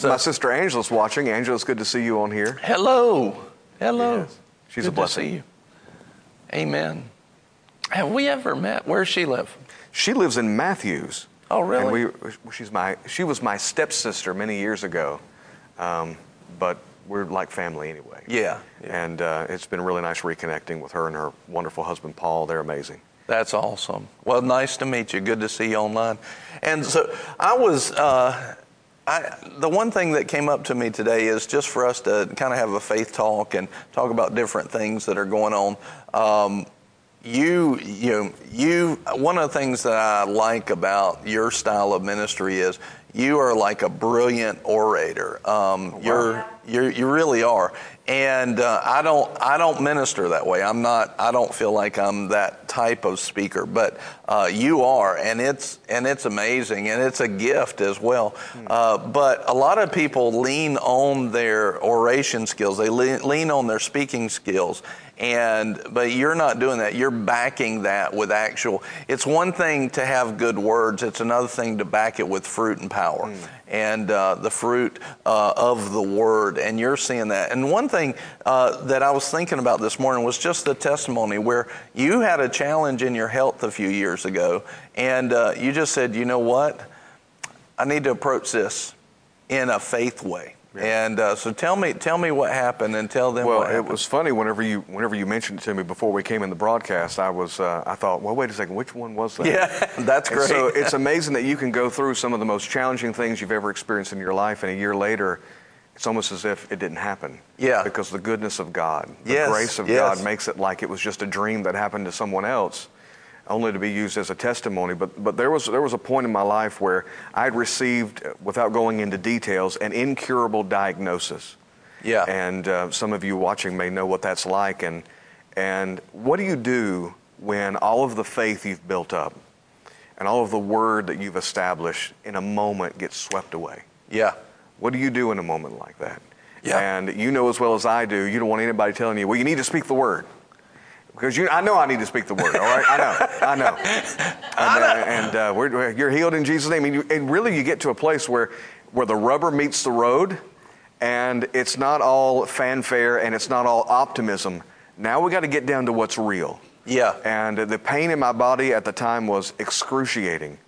my sister Angela's watching. Angela, it's good to see you on here. Hello. Hello. Yes. She's Good a to blessing. see you. Amen. Have we ever met? Where does she live? She lives in Matthews. Oh, really? And we, she's my, she was my stepsister many years ago, um, but we're like family anyway. Yeah. yeah. And uh, it's been really nice reconnecting with her and her wonderful husband, Paul. They're amazing. That's awesome. Well, nice to meet you. Good to see you online. And so I was, uh, I, the one thing that came up to me today is just for us to kind of have a faith talk and talk about different things that are going on. Um, you, you, you, one of the things that I like about your style of ministry is you are like a brilliant orator. Um, wow. You're, you're, you really are. And uh, I don't, I don't minister that way. I'm not, I don't feel like I'm that type of speaker, but uh, you are, and it's, and it's amazing, and it's a gift as well. Hmm. Uh, but a lot of people lean on their oration skills. They lean, lean on their speaking skills, and but you're not doing that. You're backing that with actual it's one thing to have good words. It's another thing to back it with fruit and power mm. and uh, the fruit uh, of the word. And you're seeing that. And one thing uh, that i was thinking about this morning was just the testimony where you had a challenge in your health a few years ago and uh, you just said you know what? I need to approach this in a faith way yeah. And uh, so tell me, tell me what happened, and tell them. Well, it was funny whenever you whenever you mentioned it to me before we came in the broadcast. I was uh, I thought, well, wait a second, which one was that? Yeah, that's great. And so it's amazing that you can go through some of the most challenging things you've ever experienced in your life, and a year later, it's almost as if it didn't happen. Yeah. Because the goodness of God, the yes, grace of yes. God, makes it like it was just a dream that happened to someone else only to be used as a testimony. But, but there, was, there was a point in my life where I had received, without going into details, an incurable diagnosis. Yeah. And uh, some of you watching may know what that's like. And, and what do you do when all of the faith you've built up and all of the word that you've established in a moment gets swept away? Yeah. What do you do in a moment like that? Yeah. And you know as well as I do, you don't want anybody telling you, well, you need to speak the word. Because you, I know I need to speak the word, all right? I know, I know. And, uh, and uh, we're, you're healed in Jesus' name. And, you, and really, you get to a place where, where the rubber meets the road, and it's not all fanfare and it's not all optimism. Now we got to get down to what's real. Yeah. And the pain in my body at the time was excruciating.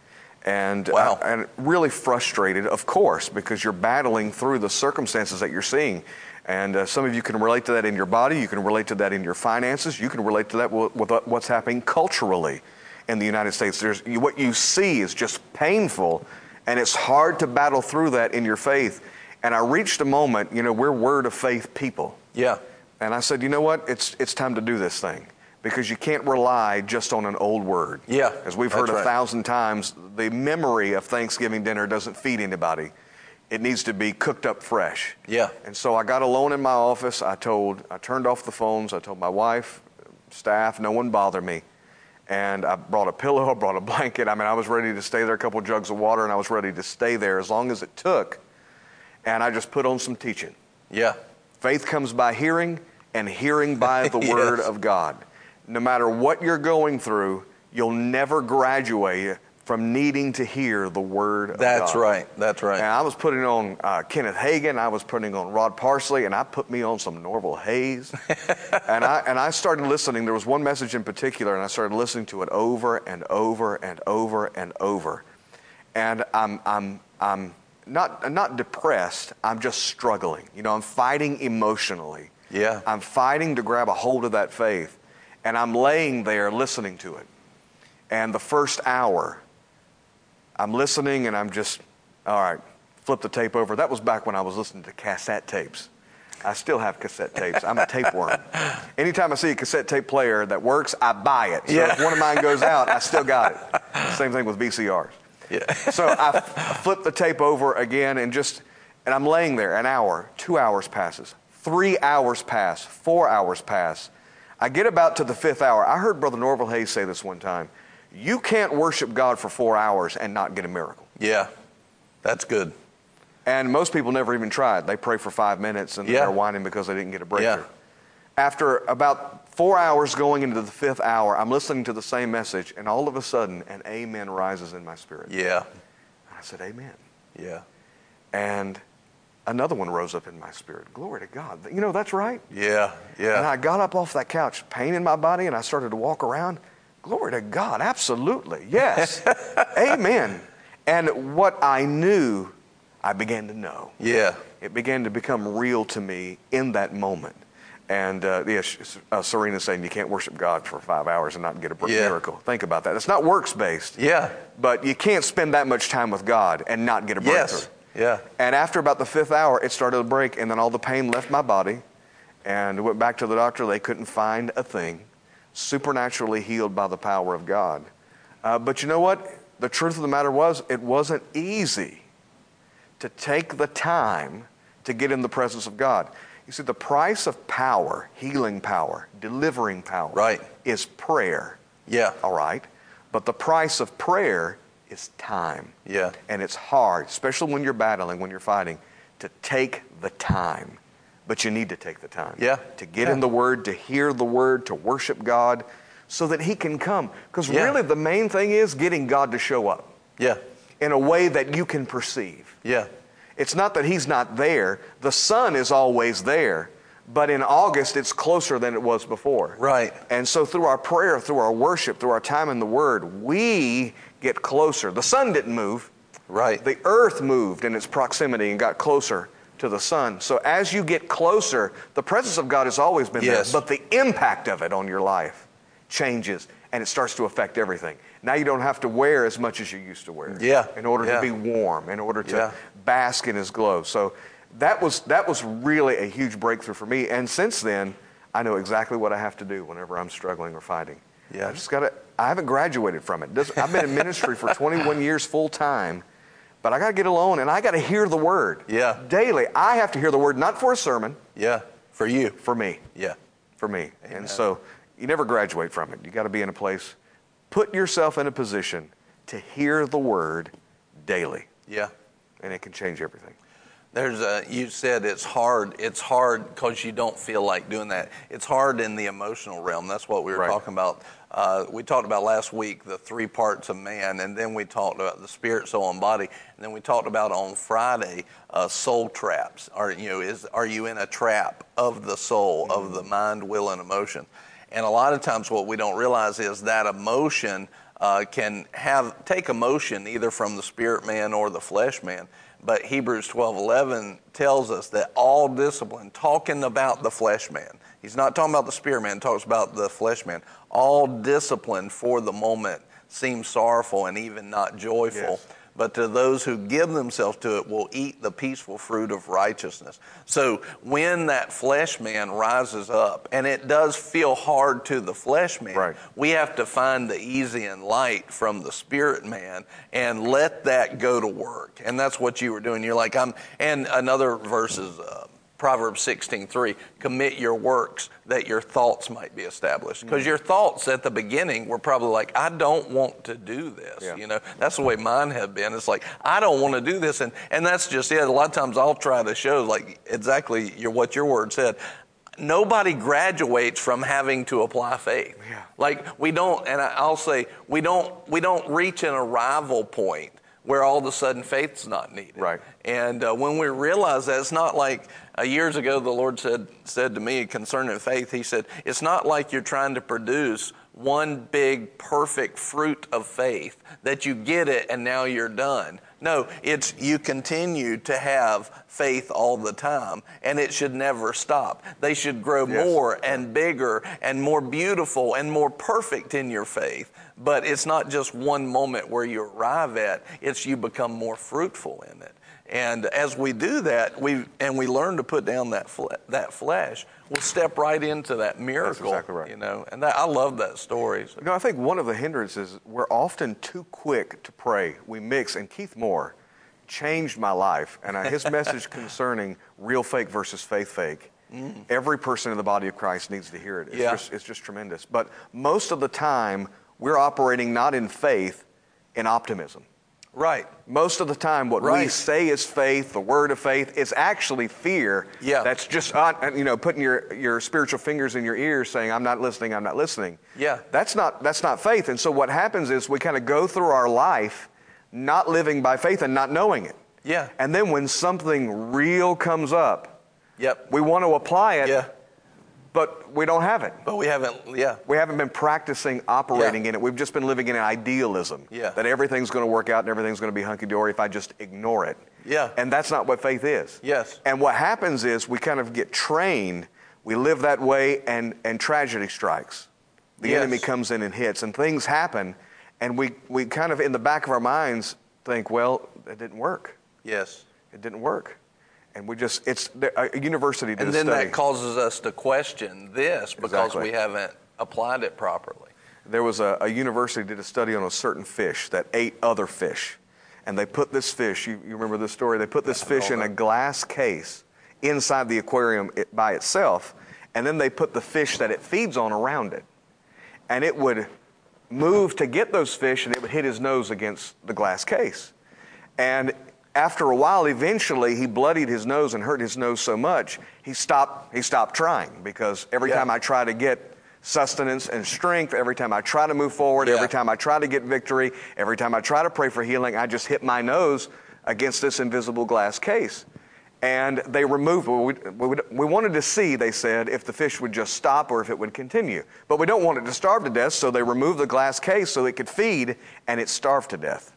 And, wow. uh, and really frustrated, of course, because you're battling through the circumstances that you're seeing. And uh, some of you can relate to that in your body. You can relate to that in your finances. You can relate to that with, with what's happening culturally in the United States. There's, what you see is just painful, and it's hard to battle through that in your faith. And I reached a moment, you know, we're word of faith people. Yeah. And I said, you know what? It's, it's time to do this thing because you can't rely just on an old word. Yeah. As we've heard a right. thousand times, the memory of Thanksgiving dinner doesn't feed anybody it needs to be cooked up fresh. Yeah. And so I got alone in my office. I told, I turned off the phones. I told my wife, staff, no one bother me. And I brought a pillow, I brought a blanket. I mean, I was ready to stay there, a couple jugs of water, and I was ready to stay there as long as it took. And I just put on some teaching. Yeah. Faith comes by hearing, and hearing by the yes. Word of God. No matter what you're going through, you'll never graduate from needing to hear the word of That's God. right. That's right. And I was putting on uh, Kenneth Hagin, I was putting on Rod Parsley, and I put me on some Norval Hayes. and I and I started listening. There was one message in particular, and I started listening to it over and over and over and over. And I'm I'm I'm not not depressed. I'm just struggling. You know, I'm fighting emotionally. Yeah. I'm fighting to grab a hold of that faith, and I'm laying there listening to it. And the first hour I'm listening and I'm just, all right, flip the tape over. That was back when I was listening to cassette tapes. I still have cassette tapes. I'm a tapeworm. Anytime I see a cassette tape player that works, I buy it. So yeah. if one of mine goes out, I still got it. Same thing with VCRs. Yeah. so I, I flip the tape over again and just, and I'm laying there. An hour, two hours passes, three hours pass, four hours pass. I get about to the fifth hour. I heard Brother Norval Hayes say this one time. You can't worship God for four hours and not get a miracle. Yeah, that's good. And most people never even try it. They pray for five minutes and yeah. they're whining because they didn't get a breakthrough. Yeah. After about four hours going into the fifth hour, I'm listening to the same message, and all of a sudden, an amen rises in my spirit. Yeah. And I said, Amen. Yeah. And another one rose up in my spirit. Glory to God. You know, that's right. Yeah, yeah. And I got up off that couch, pain in my body, and I started to walk around. Glory to God, absolutely. Yes. Amen. And what I knew, I began to know. yeah. It began to become real to me in that moment. And uh, yes, uh, Serena's saying you can't worship God for five hours and not get a miracle. Yeah. Think about that. It's not works based. Yeah. But you can't spend that much time with God and not get a breakthrough. Yes. Yeah. And after about the fifth hour, it started to break, and then all the pain left my body. And went back to the doctor. They couldn't find a thing. Supernaturally healed by the power of God. Uh, but you know what? The truth of the matter was, it wasn't easy to take the time to get in the presence of God. You see, the price of power, healing power, delivering power, Right. is prayer. Yeah. All right. But the price of prayer is time. Yeah. And it's hard, especially when you're battling, when you're fighting, to take the time. But you need to take the time. Yeah. To get Yeah. in the Word, to hear the Word, to worship God, so that He can come. Because Yeah. really, the main thing is getting God to show up Yeah. in a way that you can perceive. Yeah. It's not that He's not there, the sun is always there. But in August, it's closer than it was before. Right. And so, through our prayer, through our worship, through our time in the Word, we get closer. The sun didn't move, Right. the earth moved in its proximity and got closer to the sun. So, as you get closer, the presence of God has always been Yes. there, but the impact of it on your life changes and it starts to affect everything. Now, you don't have to wear as much as you used to wear Yeah. in order Yeah. to be warm, in order to Yeah. bask in His glow. So, that was, that was really a huge breakthrough for me. And since then, I know exactly what I have to do whenever I'm struggling or fighting. Yeah. I just got to, I haven't graduated from it. I've been in ministry for 21 years full time, but I got to get alone and I got to hear the word. Yeah. Daily. I have to hear the word, not for a sermon, Yeah. For you. for me. Yeah. For me. Amen. And so you never graduate from it. You got to be in a place, put yourself in a position to hear the word daily, Yeah. and it can change everything. There's a, you said it's hard. It's hard because you don't feel like doing that. It's hard in the emotional realm. That's what we were Right. talking about. Uh, we talked about last week the three parts of man, and then we talked about the spirit, soul, and body. And then we talked about on Friday uh, soul traps. Are you know is are you in a trap of the soul, of the mind, will, and emotion? And a lot of times, what we don't realize is that emotion uh, can have take emotion either from the spirit man or the flesh man. But Hebrews 12:11 tells us that all discipline, talking about the flesh man, he's not talking about the spirit man, talks about the flesh man. All discipline for the moment seems sorrowful and even not joyful. Yes. But to those who give themselves to it will eat the peaceful fruit of righteousness. So when that flesh man rises up, and it does feel hard to the flesh man, Right. we have to find the easy and light from the spirit man and let that go to work. And that's what you were doing. You're like, I'm, and another verse is uh, Proverbs 16:3, commit your works that your thoughts might be established. Mm. Because your thoughts at the beginning were probably like, I don't want to do this. Yeah. You know, that's the way mine have been. It's like, I don't want to do this. And, and that's just it. A lot of times I'll try to show like exactly your, what your word said. Nobody graduates from having to apply faith. Yeah. Like we don't, and I'll say we don't, we don't reach an arrival point where all of a sudden faith's not needed. Right. And uh, when we realize that, it's not like uh, years ago the Lord said said to me concerning faith. He said, "It's not like you're trying to produce one big perfect fruit of faith that you get it and now you're done. No, it's you continue to have faith all the time, and it should never stop. They should grow Yes. more and bigger and more beautiful and more perfect in your faith. But it's not just one moment where you arrive at, it's you become more fruitful in it. And as we do that, we and we learn to put down that fle- that flesh, we'll step right into that miracle. exactly right. You know, and that, I love that story. So- You know, I think one of the hindrances, we're often too quick to pray. We mix, and Keith Moore changed my life. And uh, his message concerning real fake versus faith fake, every person in the body of Christ needs to hear it. It's, Mm. Yeah. just, it's just tremendous. But most of the time, we're operating not in faith, in optimism. Right. Most of the time, what we say is faith, the word of faith, is actually fear. Yeah. That's just, you know, putting your, your spiritual fingers in your ears saying, I'm not listening, I'm not listening. Yeah. That's not, that's not faith. And so what happens is we kind of go through our life not living by faith and not knowing it. Yeah. And then when something real comes up, Yep. we want to apply it, yeah. But we don't have it. But we haven't. Yeah. We haven't been practicing operating Yeah. in it. We've just been living in idealism. Yeah. That everything's going to work out and everything's going to be hunky dory if I just ignore it. Yeah. And that's not what faith is. Yes. And what happens is we kind of get trained, we live that way, and, and tragedy strikes. The Yes. enemy comes in and hits, and things happen, and we, we kind of, in the back of our minds, think, well, it didn't work. Yes. It didn't work. And we just, it's, a university did And then that causes us to question this because Exactly. we haven't applied it properly. There was a, a university did a study on a certain fish that ate other fish. And they put this fish, you, you remember this story, they put this fish in a glass case inside the aquarium it, by itself, and then they put the fish that it feeds on around it. And it would move to get those fish, and it would hit his nose against the glass case. And after a while, eventually, he bloodied his nose and hurt his nose so much, he stopped, he stopped trying because every Yeah. time I try to get sustenance and strength, every time I try to move forward, Yeah. every time I try to get victory, every time I try to pray for healing, I just hit my nose against this invisible glass case. And they removed, we, we, we wanted to see, they said, if the fish would just stop or if it would continue. But we don't want it to starve to death, so they removed the glass case so it could feed, and it starved to death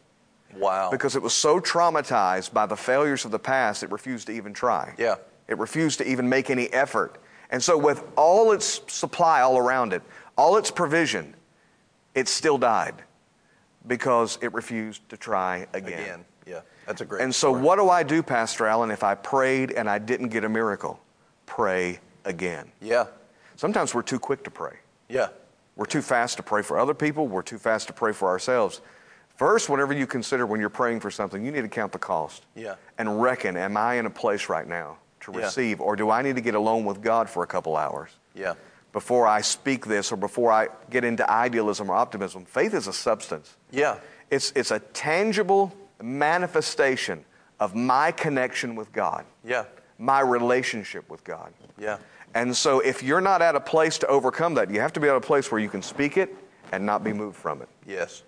Wow. because it was so traumatized by the failures of the past, it refused to even try. Yeah. It refused to even make any effort. And so, with all its supply all around it, all its provision, it still died because it refused to try again. Again. Yeah. That's a great. And so, story. what do I do, Pastor Allen, if I prayed and I didn't get a miracle? Pray again. Yeah. Sometimes we're too quick to pray. Yeah. We're too fast to pray for other people. We're too fast to pray for ourselves. First, whenever you consider when you're praying for something, you need to count the cost. Yeah. And reckon, am I in a place right now to Yeah. receive, or do I need to get alone with God for a couple hours Yeah. before I speak this or before I get into idealism or optimism? Faith is a substance. Yeah. It's, it's a tangible manifestation of my connection with God, Yeah. my relationship with God. Yeah. And so, if you're not at a place to overcome that, you have to be at a place where you can speak it and not be moved from it. Yes.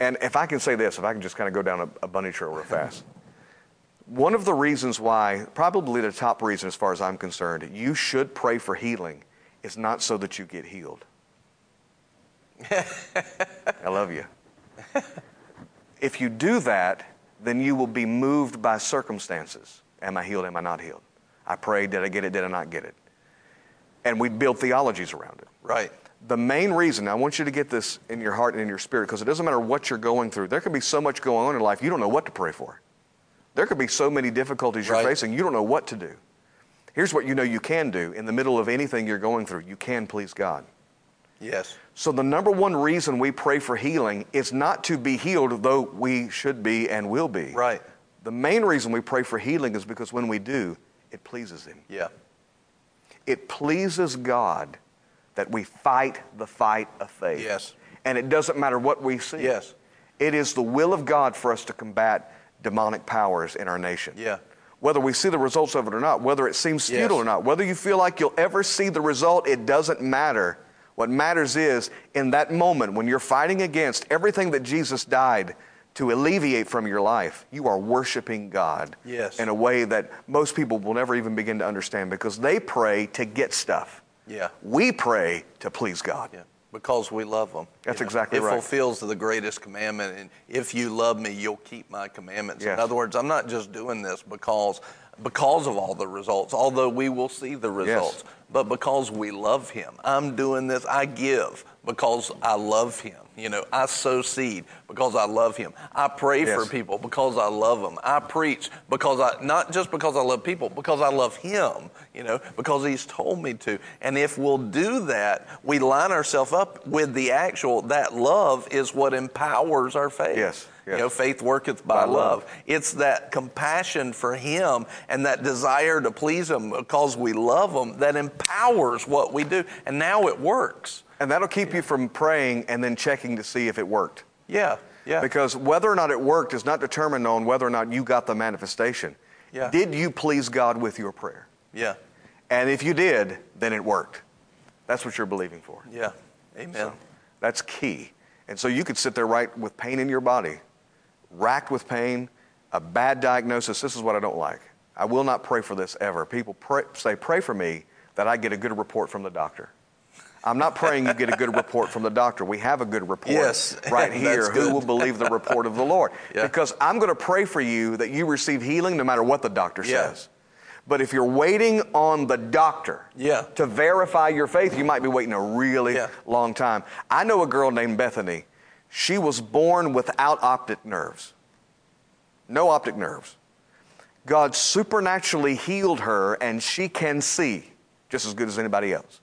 And if I can say this, if I can just kind of go down a, a bunny trail real fast. One of the reasons why, probably the top reason as far as I'm concerned, you should pray for healing is not so that you get healed. I love you. If you do that, then you will be moved by circumstances. Am I healed? Am I not healed? I prayed. Did I get it? Did I not get it? And we build theologies around it. Right. The main reason, I want you to get this in your heart and in your spirit, because it doesn't matter what you're going through. There could be so much going on in life, you don't know what to pray for. There could be so many difficulties you're facing, you don't know what to do. Here's what you know you can do in the middle of anything you're going through you can please God. Yes. So, the number one reason we pray for healing is not to be healed, though we should be and will be. Right. The main reason we pray for healing is because when we do, it pleases Him. Yeah. It pleases God that we fight the fight of faith. Yes. And it doesn't matter what we see. Yes. It is the will of God for us to combat demonic powers in our nation. Yeah. Whether we see the results of it or not, whether it seems Yes. futile or not, whether you feel like you'll ever see the result, it doesn't matter. What matters is in that moment when you're fighting against everything that Jesus died to alleviate from your life, you are worshiping God Yes. in a way that most people will never even begin to understand because they pray to get stuff. Yeah. We pray to please God. Yeah. Because we love them. That's exactly it right. It fulfills the greatest commandment. And if you love me, you'll keep my commandments. Yes. In other words, I'm not just doing this because because of all the results, although we will see the results, but because we love him. I'm doing this, I give because I love him. You know, I sow seed because I love him. I pray for people because I love them. I preach because I, not just because I love people, because I love him, you know, because he's told me to. And if we'll do that, we line ourselves up with the actual, that love is what empowers our faith. Yes, yes. You know, faith worketh by, By love. love. It's that compassion for him and that desire to please him because we love him that empowers what we do. And now it works. And that'll keep you from praying and then checking to see if it worked. Yeah. Yeah. Because whether or not it worked is not determined on whether or not you got the manifestation. Yeah. Did you please God with your prayer? yeah. And if you did, then it worked. That's what you're believing for. Yeah. Amen. So that's key. And so you could sit there right with pain in your body, racked with pain, a bad diagnosis, this is what I don't like. I will not pray for this ever. People pray, say, pray for me that I get a good report from the doctor. I'm not praying you get a good report from the doctor. We have a good report Yes, right here. Who will believe the report of the Lord? Yeah. Because I'm going to pray for you that you receive healing no matter what the doctor Yeah. says. But if you're waiting on the doctor Yeah. to verify your faith, you might be waiting a really Yeah. long time. I know a girl named Bethany. She was born without optic nerves. No optic nerves. God supernaturally healed her and she can see just as good as anybody else.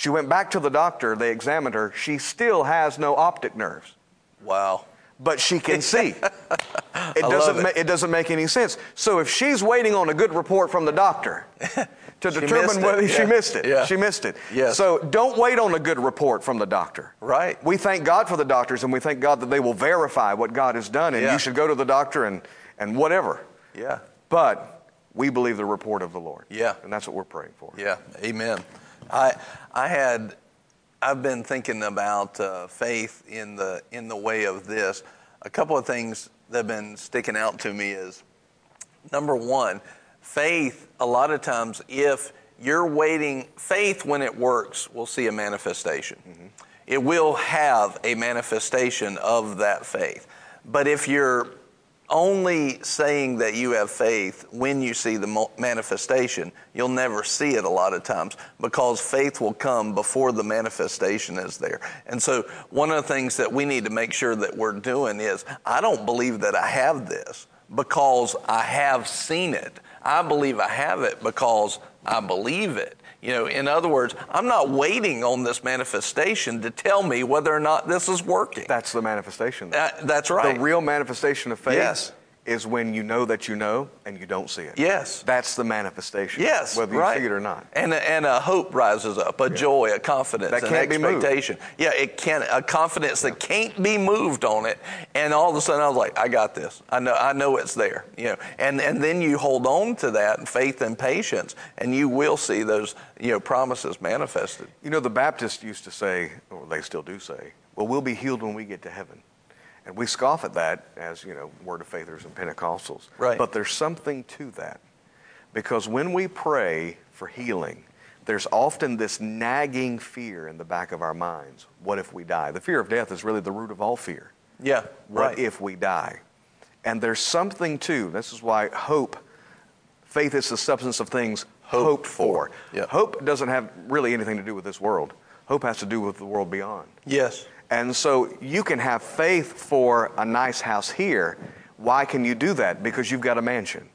She went back to the doctor, they examined her. She still has no optic nerves, Wow. but she can see. It doesn't, it. ma- it doesn't make any sense. So if she's waiting on a good report from the doctor to She determine whether she missed it, Yeah. she missed it. Yes. So don't wait on a good report from the doctor. Right. We thank God for the doctors and we thank God that they will verify what God has done and Yeah. you should go to the doctor and, and whatever. Yeah. But we believe the report of the Lord. Yeah. And that's what we're praying for. Yeah, amen. I I had I've been thinking about uh, faith in the in the way of this. A couple of things that have been sticking out to me is number one, faith. A lot of times, if you're waiting, faith when it works will see a manifestation. It will have a manifestation of that faith. But if you're only saying that you have faith when you see the manifestation, you'll never see it a lot of times because faith will come before the manifestation is there. And so, one of the things that we need to make sure that we're doing is I don't believe that I have this because I have seen it. I believe I have it because I believe it. You know, in other words, I'm not waiting on this manifestation to tell me whether or not this is working. That's the manifestation. That- that's right. The real manifestation of faith Yes. Is when you know that you know and you don't see it. Yes. That's the manifestation. Yes, Whether right. you see it or not. And a, and a hope rises up, a joy, a confidence, That an can't be moved. expectation. Yeah, it can a confidence that can't be moved on it. And all of a sudden, I was like, I got this. I know, I know it's there. You know, and and then you hold on to that faith and patience, and you will see those you know promises manifested. You know, the Baptists used to say, or they still do say, well, we'll be healed when we get to heaven. And we scoff at that as, you know, Word of Faithers and Pentecostals. Right. But there's something to that. Because when we pray for healing, there's often this nagging fear in the back of our minds. What if we die? The fear of death is really the root of all fear. Yeah, What right. if we die? And there's something too. This is why hope, faith is the substance of things hoped, Hoped for. for. Yeah. Hope doesn't have really anything to do with this world. Hope has to do with the world beyond. yes. And so you can have faith for a nice house here. Why can you do that? Because you've got a mansion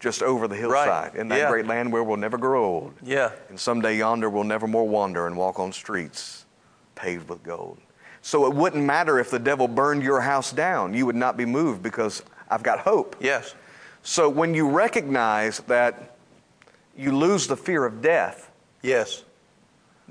just over the hillside in that Yeah. great land where we'll never grow old. Yeah. And someday yonder we'll never more wander and walk on streets paved with gold. So it wouldn't matter if the devil burned your house down. You would not be moved because I've got hope. Yes. So when you recognize that you lose the fear of death, Yes.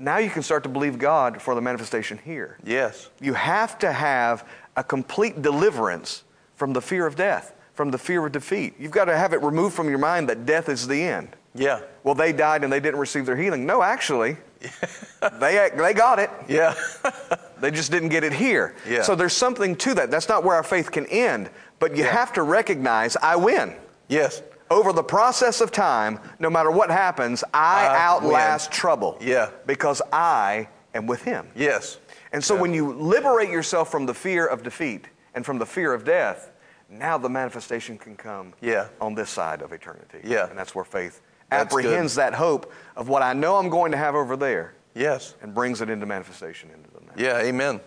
Now you can start to believe God for the manifestation here. Yes. You have to have a complete deliverance from the fear of death, from the fear of defeat. You've got to have it removed from your mind that death is the end. Yeah. Well, they died and they didn't receive their healing. No, actually, they, they got it. Yeah. They just didn't get it here. Yeah. So there's something to that. That's not where our faith can end, but you have to recognize I win. yes. Over the process of time, no matter what happens, I, I outlast win. trouble. Yeah. Because I am with Him. Yes. And so Yeah. when you liberate yourself from the fear of defeat and from the fear of death, now the manifestation can come Yeah. on this side of eternity. Yeah. And that's where faith That's good. apprehends that hope of what I know I'm going to have over there Yes. and brings it into manifestation into the now. Yeah, amen.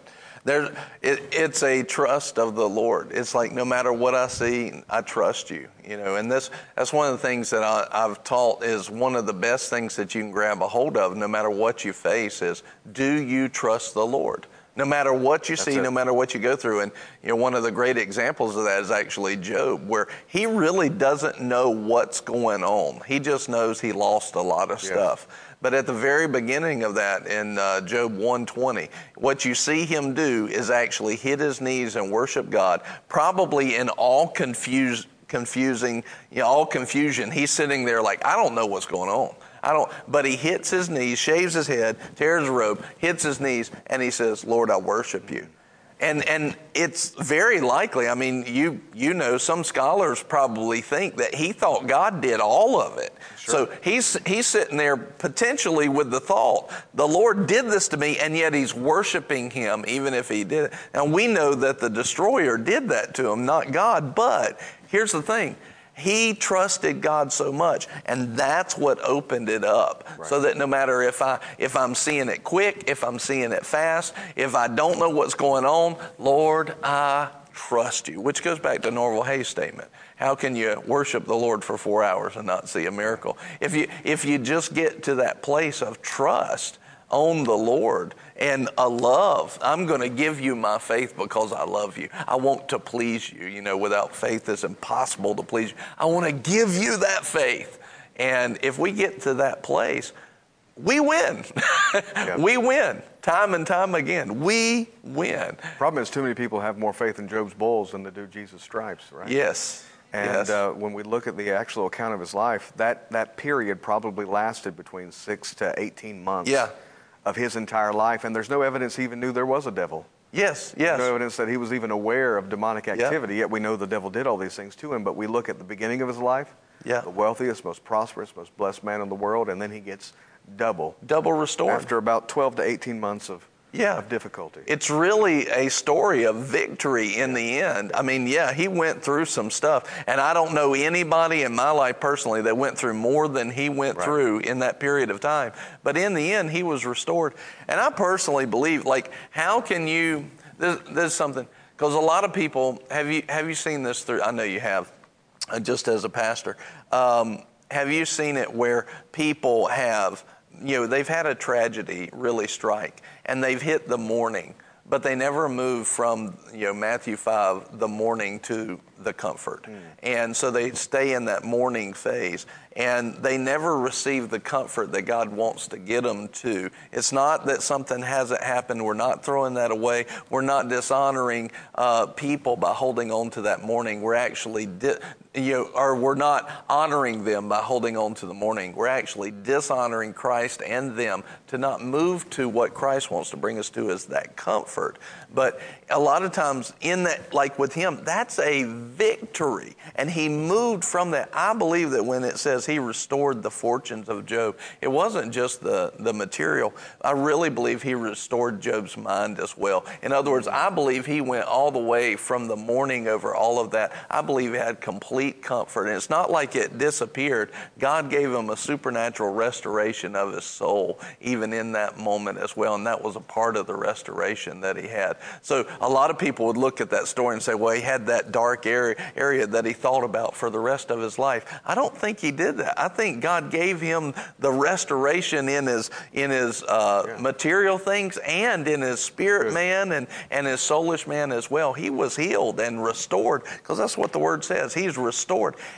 There, it, it's a trust of the Lord. It's like no matter what I see, I trust you. You know, and this that's one of the things that I, I've taught is one of the best things that you can grab a hold of, no matter what you face. Is do you trust the Lord? No matter what you see, it. no matter what you go through, and you know, one of the great examples of that is actually Job, where he really doesn't know what's going on. He just knows he lost a lot of Yeah. stuff. But at the very beginning of that, in uh, Job 120, what you see him do is actually hit his knees and worship God, probably in all confused, confusing, you know, all confusion. He's sitting there like, I don't know what's going on. I don't, but he hits his knees, shaves his head, tears his robe, hits his knees, and he says, Lord, I worship you. And and it's very likely. I mean, you you know, some scholars probably think that he thought God did all of it. So he's he's sitting there potentially with the thought, the Lord did this to me, and yet he's worshiping him, even if he did it. And we know that the destroyer did that to him, not God. But here's the thing. He trusted God so much, and that's what opened it up. So that no matter if I if I'm seeing it quick, if I'm seeing it fast, if I don't know what's going on, Lord, I trust you. Which goes back to Norval Hayes' statement. How can you worship the Lord for four hours and not see a miracle? If you if you just get to that place of trust on the Lord and a love. I'm going to give you my faith because I love you. I want to please you. You know, without faith, it's impossible to please you. I want to give you that faith. And if we get to that place, we win. We win time and time again. We win. Problem is, too many people have more faith in Job's bulls than they do Jesus' stripes, right? Yes. And yes. uh, when we look at the actual account of his life, that, that period probably lasted between six to 18 months Yeah. Of his entire life. And there's no evidence he even knew there was a devil. yes. Yes. No evidence that he was even aware of demonic activity, yet we know the devil did all these things to him. But we look at the beginning of his life, Yeah. the wealthiest, most prosperous, most blessed man in the world, and then he gets double Double restored. after about 12 to 18 months of, Yeah. of difficulty. It's really a story of victory in the end. I mean, yeah, he went through some stuff, and I don't know anybody in my life personally that went through more than he went Right. through in that period of time. But in the end, he was restored. And I personally believe, like, how can you? This, this is something because a lot of people have you have you seen this through? I know you have, uh, just as a pastor. Um, have you seen it where people have, you know, they've had a tragedy really strike and they've hit the mourning, but they never move from, you know, Matthew 5, the mourning to the comfort. And so they stay in that mourning phase and they never receive the comfort that God wants to get them to. It's not that something hasn't happened. We're not throwing that away. We're not dishonoring uh, people by holding on to that mourning. We're actually, di- you know, or we're not honoring them by holding on to the mourning. We're actually dishonoring Christ and them to not move to what Christ wants to bring us to is that comfort. But a lot of times in that, like with him, that's a victory. And he moved from that. I believe that when it says he restored the fortunes of Job, it wasn't just the, the material. I really believe he restored Job's mind as well. In other words, I believe he went all the way from the mourning over all of that. I believe he had complete comfort. And it's not like it disappeared. God gave him a supernatural restoration of his soul, even in that moment as well. And that was a part of the restoration that he had. So a lot of people would look at that story and say, well, he had that dark area, area that he thought about for the rest of his life. I don't think he did that. I think God gave him the restoration in his in his uh, material things and in his spirit man and, and his soulish man as well. He was healed and restored because that's what the word says. He's restored.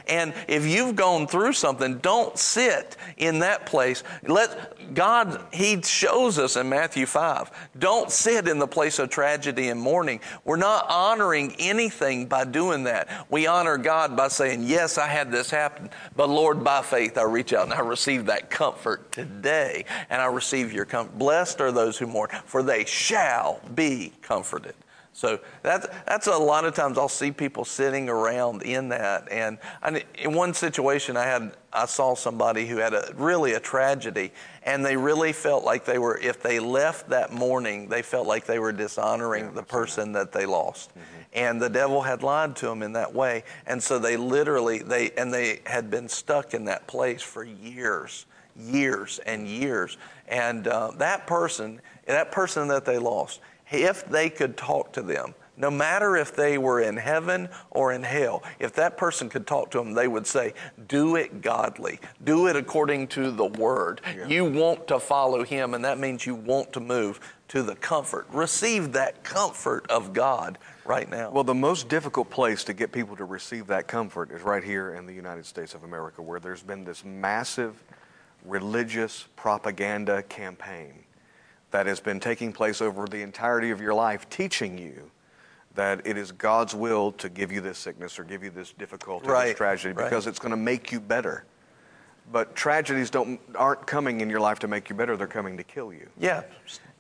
And if you've gone through something, don't sit in that place. Let God, He shows us in Matthew 5. Don't sit in the place of tragedy and mourning. We're not honoring anything by doing that. We honor God by saying, Yes, I had this happen, but Lord, by faith, I reach out and I receive that comfort today, and I receive your comfort. Blessed are those who mourn, for they shall be comforted. So that's that's a lot of times I'll see people sitting around in that, and I, in one situation I had I saw somebody who had a really a tragedy, and they really felt like they were if they left that mourning they felt like they were dishonoring the person that they lost, and the devil had lied to them in that way, and so they literally they and they had been stuck in that place for years years and years. And uh, that person, that person that they lost, if they could talk to them, no matter if they were in heaven or in hell, if that person could talk to them, they would say, Do it godly. Do it according to the word. You want to follow him, and that means you want to move to the comfort. Receive that comfort of God right now. Well, the most difficult place to get people to receive that comfort is right here in the United States of America, where there's been this massive religious propaganda campaign that has been taking place over the entirety of your life, teaching you that it is God's will to give you this sickness or give you this difficulty, Right, this tragedy, right. because it's going to make you better. But tragedies don't aren't coming in your life to make you better; they're coming to kill you. yeah.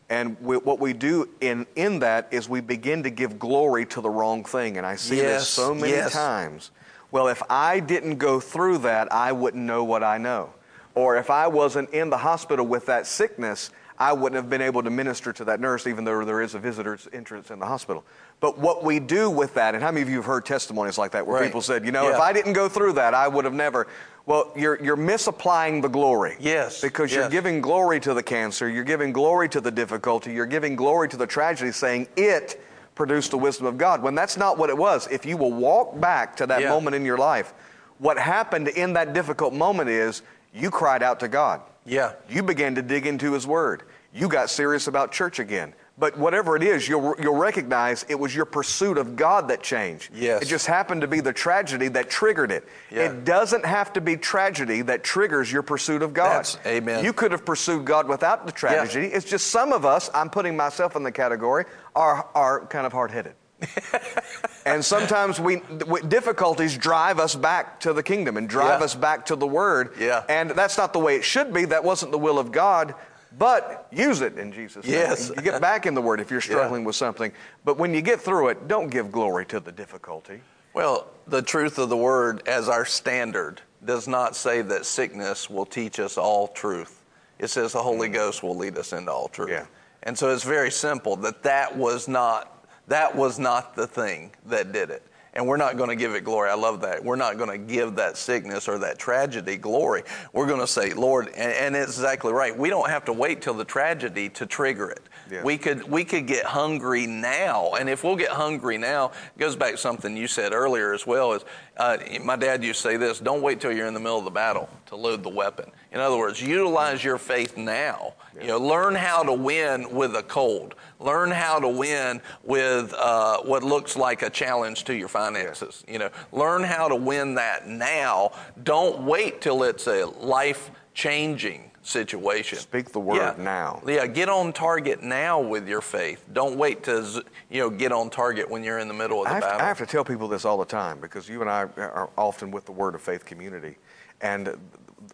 And we, what we do in, in that is we begin to give glory to the wrong thing. And I see Yes, this so many yes. times. Well, if I didn't go through that, I wouldn't know what I know. Or if I wasn't in the hospital with that sickness, I wouldn't have been able to minister to that nurse, even though there is a visitor's entrance in the hospital. But what we do with that, and how many of you have heard testimonies like that where Right. people said, you know, if I didn't go through that, I would have never. Well, you're, you're misapplying the glory. Yes, Because you're giving glory to the cancer, you're giving glory to the difficulty, you're giving glory to the tragedy, saying it produced the wisdom of God. When that's not what it was. If you will walk back to that Yeah. moment in your life, what happened in that difficult moment is you cried out to God. Yeah. You began to dig into His Word. You got serious about church again. But whatever it is, you'll, you'll recognize it was your pursuit of God that changed. Yes. It just happened to be the tragedy that triggered it. Yeah. It doesn't have to be tragedy that triggers your pursuit of God. That's- amen. You could have pursued God without the tragedy. It's just some of us, I'm putting myself in the category, are, are kind of hard headed. and sometimes we difficulties drive us back to the kingdom and drive Yeah. us back to the word. Yeah. And that's not the way it should be. That wasn't the will of God. But use it in Jesus' name. Yes. You get back in the word if you're struggling with something. But when you get through it, don't give glory to the difficulty. Well, the truth of the word as our standard does not say that sickness will teach us all truth. It says the Holy mm. Ghost will lead us into all truth. Yeah. And so it's very simple that that was not that was not the thing that did it. And we're not going to give it glory. I love that. We're not going to give that sickness or that tragedy glory. We're going to say, Lord, and, and it's exactly right. We don't have to wait till the tragedy to trigger it. Yeah. We could we could get hungry now, and if we'll get hungry now, it goes back to something you said earlier as well. Is uh, my dad used to say this: Don't wait till you're in the middle of the battle to load the weapon. In other words, utilize your faith now. You know, learn how to win with a cold. Learn how to win with uh, what looks like a challenge to your finances. You know, learn how to win that now. Don't wait till it's a life changing situation. Speak the word Yeah. now. Yeah, get on target now with your faith. Don't wait to you know get on target when you're in the middle of the I battle. I have to tell people this all the time because you and I are often with the Word of Faith community. And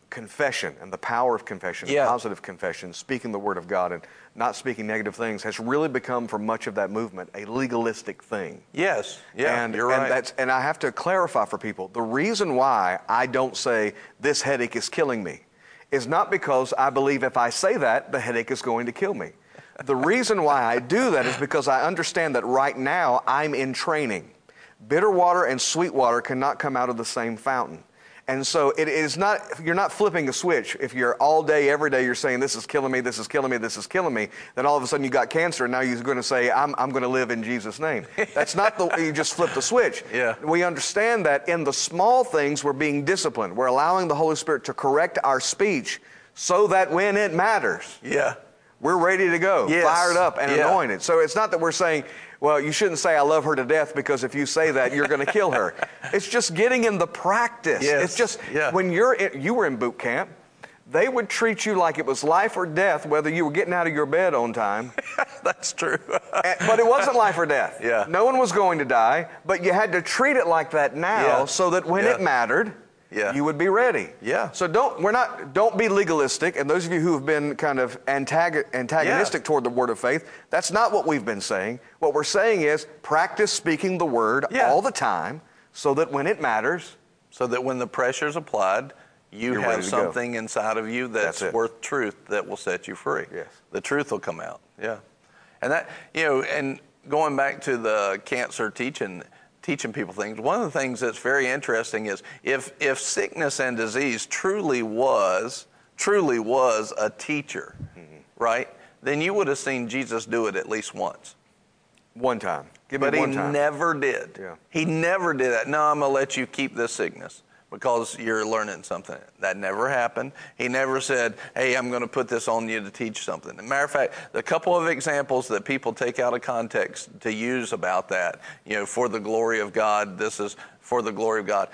confession and the power of confession, Yeah. positive confession, speaking the Word of God and not speaking negative things has really become, for much of that movement, a legalistic thing. yes, yeah, and, you're and right. That's, and I have to clarify for people the reason why I don't say this headache is killing me is not because I believe if I say that, the headache is going to kill me. The reason why I do that is because I understand that right now I'm in training. Bitter water and sweet water cannot come out of the same fountain. And so it is not, you're not flipping a switch. If you're all day, every day, you're saying, This is killing me, this is killing me, this is killing me, then all of a sudden you got cancer, and now you're going to say, I'm, I'm going to live in Jesus' name. That's not the way you just flip the switch. Yeah. We understand that in the small things, we're being disciplined. We're allowing the Holy Spirit to correct our speech so that when it matters, yeah, we're ready to go, Yes. fired up and Yeah. anointed. So it's not that we're saying, well, you shouldn't say I love her to death because if you say that, you're going to kill her. It's just getting in the practice. Yes. It's just Yeah. when you're in, you were in boot camp, they would treat you like it was life or death whether you were getting out of your bed on time. that's true. But it wasn't life or death. Yeah. No one was going to die, but you had to treat it like that now Yeah. so that when Yeah. it mattered, Yeah. you would be ready. Yeah. So don't we're not don't be legalistic. And those of you who have been kind of antag- antagonistic Yeah. toward the word of faith, that's not what we've been saying. What we're saying is practice speaking the word Yeah. all the time so that when it matters, so that when the pressure is applied, you You're have to go. something inside of you that's, That's worth truth that will set you free. Yes. The truth will come out. Yeah. And that, you know, and going back to the cancer teaching, teaching people things, one of the things that's very interesting is if, if sickness and disease truly was, truly was a teacher, Mm-hmm. right? Then you would have seen Jesus do it at least once. one time. Give But me he one time. never did. Yeah. He never did that. No, I'm going to let you keep this sickness because you're learning something. That never happened. He never said, hey, I'm going to put this on you to teach something. As a matter of fact, the couple of examples that people take out of context to use about that, you know, for the glory of God, this is for the glory of God,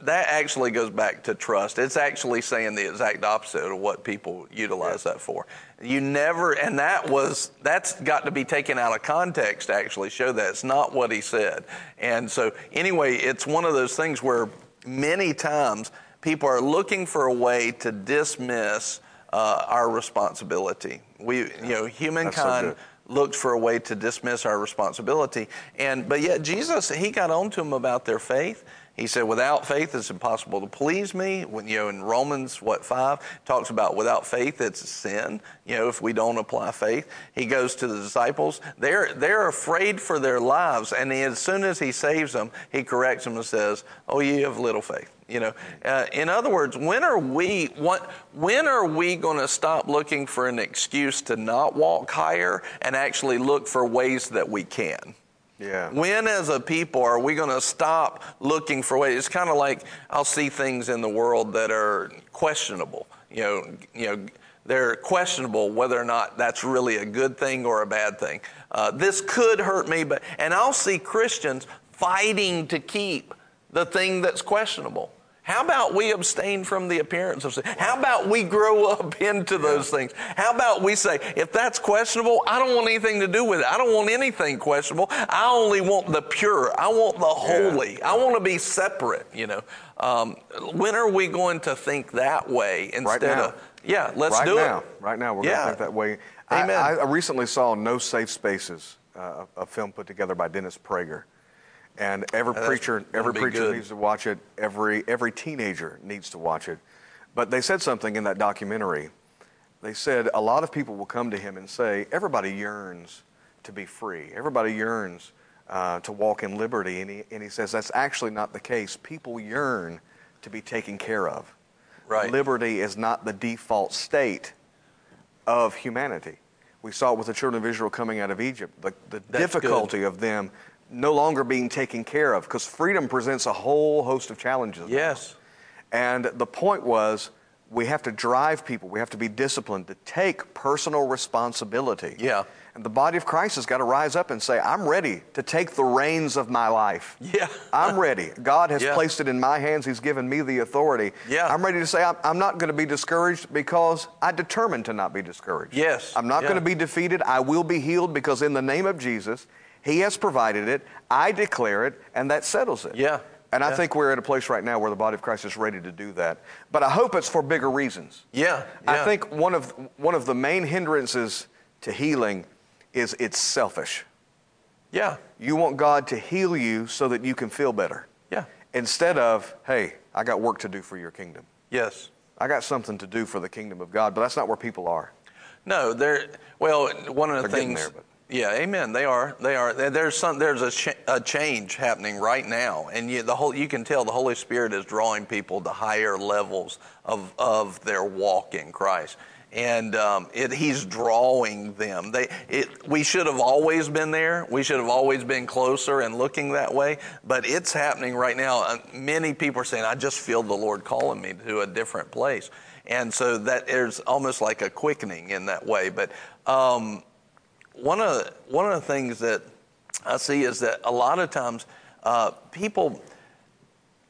that actually goes back to trust. It's actually saying the exact opposite of what people utilize that for. You never, and that was, that's got to be taken out of context to actually show that. It's not what he said. And so, anyway, it's one of those things where many times people are looking for a way to dismiss uh, our responsibility. We, you know, humankind good. looked for a way to dismiss our responsibility, and but yet Jesus, he got on to them about their faith. He said, "Without faith, it's impossible to please me." When you know in Romans, what five talks about without faith, it's a sin. You know, if we don't apply faith, he goes to the disciples. They're they're afraid for their lives, and he, as soon as he saves them, he corrects them and says, "Oh, you have little faith." You know, uh, in other words, when are we what, when are we going to stop looking for an excuse to not walk higher and actually look for ways that we can? Yeah. When, as a people, are we going to stop looking for ways? It's kind of like I'll see things in the world that are questionable. You know, you know, they're questionable whether or not that's really a good thing or a bad thing. Uh, this could hurt me, but and I'll see Christians fighting to keep the thing that's questionable. How about we abstain from the appearance of sin? How about we grow up into those things? How about we say, if that's questionable, I don't want anything to do with it. I don't want anything questionable. I only want the pure. I want the holy. I want to be separate, you know. Um, when are we going to think that way instead now. of, yeah, let's right do now, it. Right now, right now we're Yeah. going to think that way. I, Amen. I, I recently saw No Safe Spaces, uh, a film put together by Dennis Prager. And every That's preacher, every preacher good. needs to watch it. Every every teenager needs to watch it. But they said something in that documentary. They said a lot of people will come to him and say, everybody yearns to be free. Everybody yearns uh, to walk in liberty. And he, and he says that's actually not the case. People yearn to be taken care of. Right. Liberty is not the default state of humanity. We saw it with the children of Israel coming out of Egypt, the, the difficulty of them no longer being taken care of, because freedom presents a whole host of challenges. now. Yes. And the point was, we have to drive people, we have to be disciplined to take personal responsibility. Yeah. And the body of Christ has got to rise up and say, I'm ready to take the reins of my life. Yeah. I'm ready. God has Yeah. placed it in my hands. He's given me the authority. Yeah. I'm ready to say, I'm, I'm not going to be discouraged because I determined to not be discouraged. Yes. I'm not Yeah. going to be defeated. I will be healed because in the name of Jesus, He has provided it. I declare it, and that settles it. Yeah. And I think we're at a place right now where the body of Christ is ready to do that. But I hope it's for bigger reasons. Yeah. I think one of one of the main hindrances to healing is it's selfish. Yeah. You want God to heal you so that you can feel better. Yeah. Instead of, hey, I got work to do for your kingdom. Yes. I got something to do for the kingdom of God, but that's not where people are. No, they're well. One of the They're things. there, Yeah, amen. They are. They are. There's some. There's a, ch- a change happening right now, and you, the whole. You can tell the Holy Spirit is drawing people to higher levels of of their walk in Christ, and um, it, He's drawing them. They. It. We should have always been there. We should have always been closer and looking that way. But it's happening right now. Uh, Many people are saying, "I just feel the Lord calling me to a different place." And so that there's almost like a quickening in that way. But um, one of the, one of the things that I see is that a lot of times uh, people,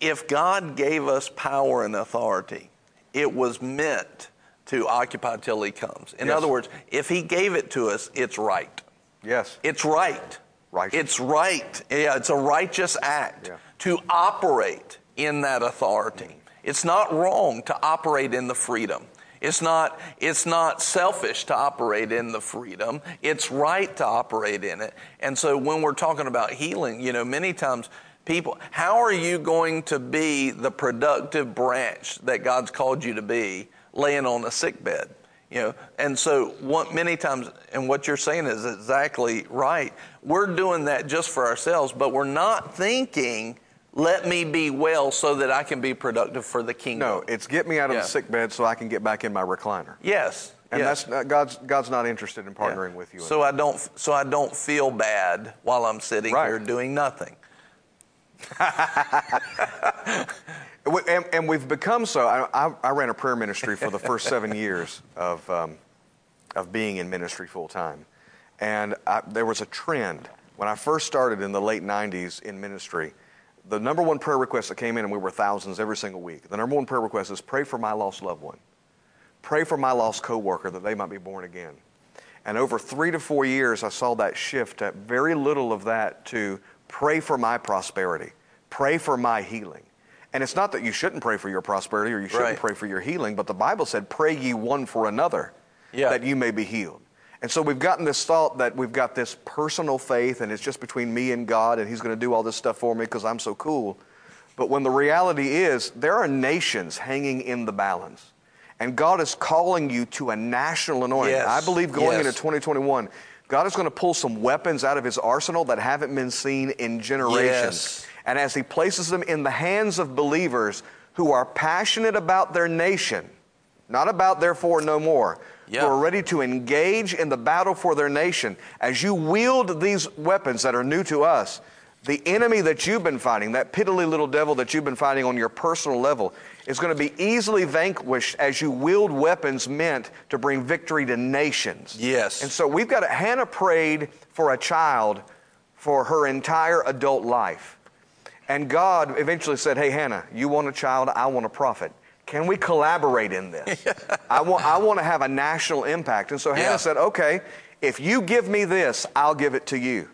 if God gave us power and authority, it was meant to occupy till He comes. In Yes. other words, if He gave it to us, it's right. Yes. It's right. Right. It's right. Yeah, it's a righteous act Yeah. to operate in that authority. It's not wrong to operate in the freedom. It's not, it's not selfish to operate in the freedom. It's right to operate in it. And so when we're talking about healing, you know, many times people, how are you going to be the productive branch that God's called you to be laying on a sick bed? You know, and so what many times, and what you're saying is exactly right. We're doing that just for ourselves, but we're not thinking, let me be well so that I can be productive for the kingdom. No, it's get me out of Yeah. the sick bed so I can get back in my recliner. Yes. And yes. that's not, God's God's not interested in Yeah. partnering with you. So I don't so I don't feel bad while I'm sitting Right. here doing nothing. And, and we've become so. I, I, I ran a prayer ministry for the first seven years of, um, of being in ministry full time. And I, there was a trend. When I first started in the late 90s in ministry, the number one prayer request that came in, and we were thousands every single week, the number one prayer request is pray for my lost loved one. Pray for my lost coworker that they might be born again. And over three to four years, I saw that shift at very little of that to pray for my prosperity, pray for my healing. And it's not that you shouldn't pray for your prosperity or you shouldn't Right. pray for your healing, but the Bible said, pray ye one for another Yeah. that you may be healed. And so we've gotten this thought that we've got this personal faith and it's just between me and God and He's going to do all this stuff for me because I'm so cool. But when the reality is, there are nations hanging in the balance. And God is calling you to a national anointing. Yes. I believe going Yes. into 2021, God is going to pull some weapons out of His arsenal that haven't been seen in generations. Yes. And as He places them in the hands of believers who are passionate about their nation, not about therefore no more, Yeah. who are ready to engage in the battle for their nation, as you wield these weapons that are new to us, the enemy that you've been fighting, that piddly little devil that you've been fighting on your personal level, is going to be easily vanquished as you wield weapons meant to bring victory to nations. Yes. And so we've got a, Hannah prayed for a child for her entire adult life. And God eventually said, Hey, Hannah, you want a child, I want a prophet. Can we collaborate in this? I, want, I want to have a national impact. And so Yeah. Hannah said, Okay, if you give me this, I'll give it to you.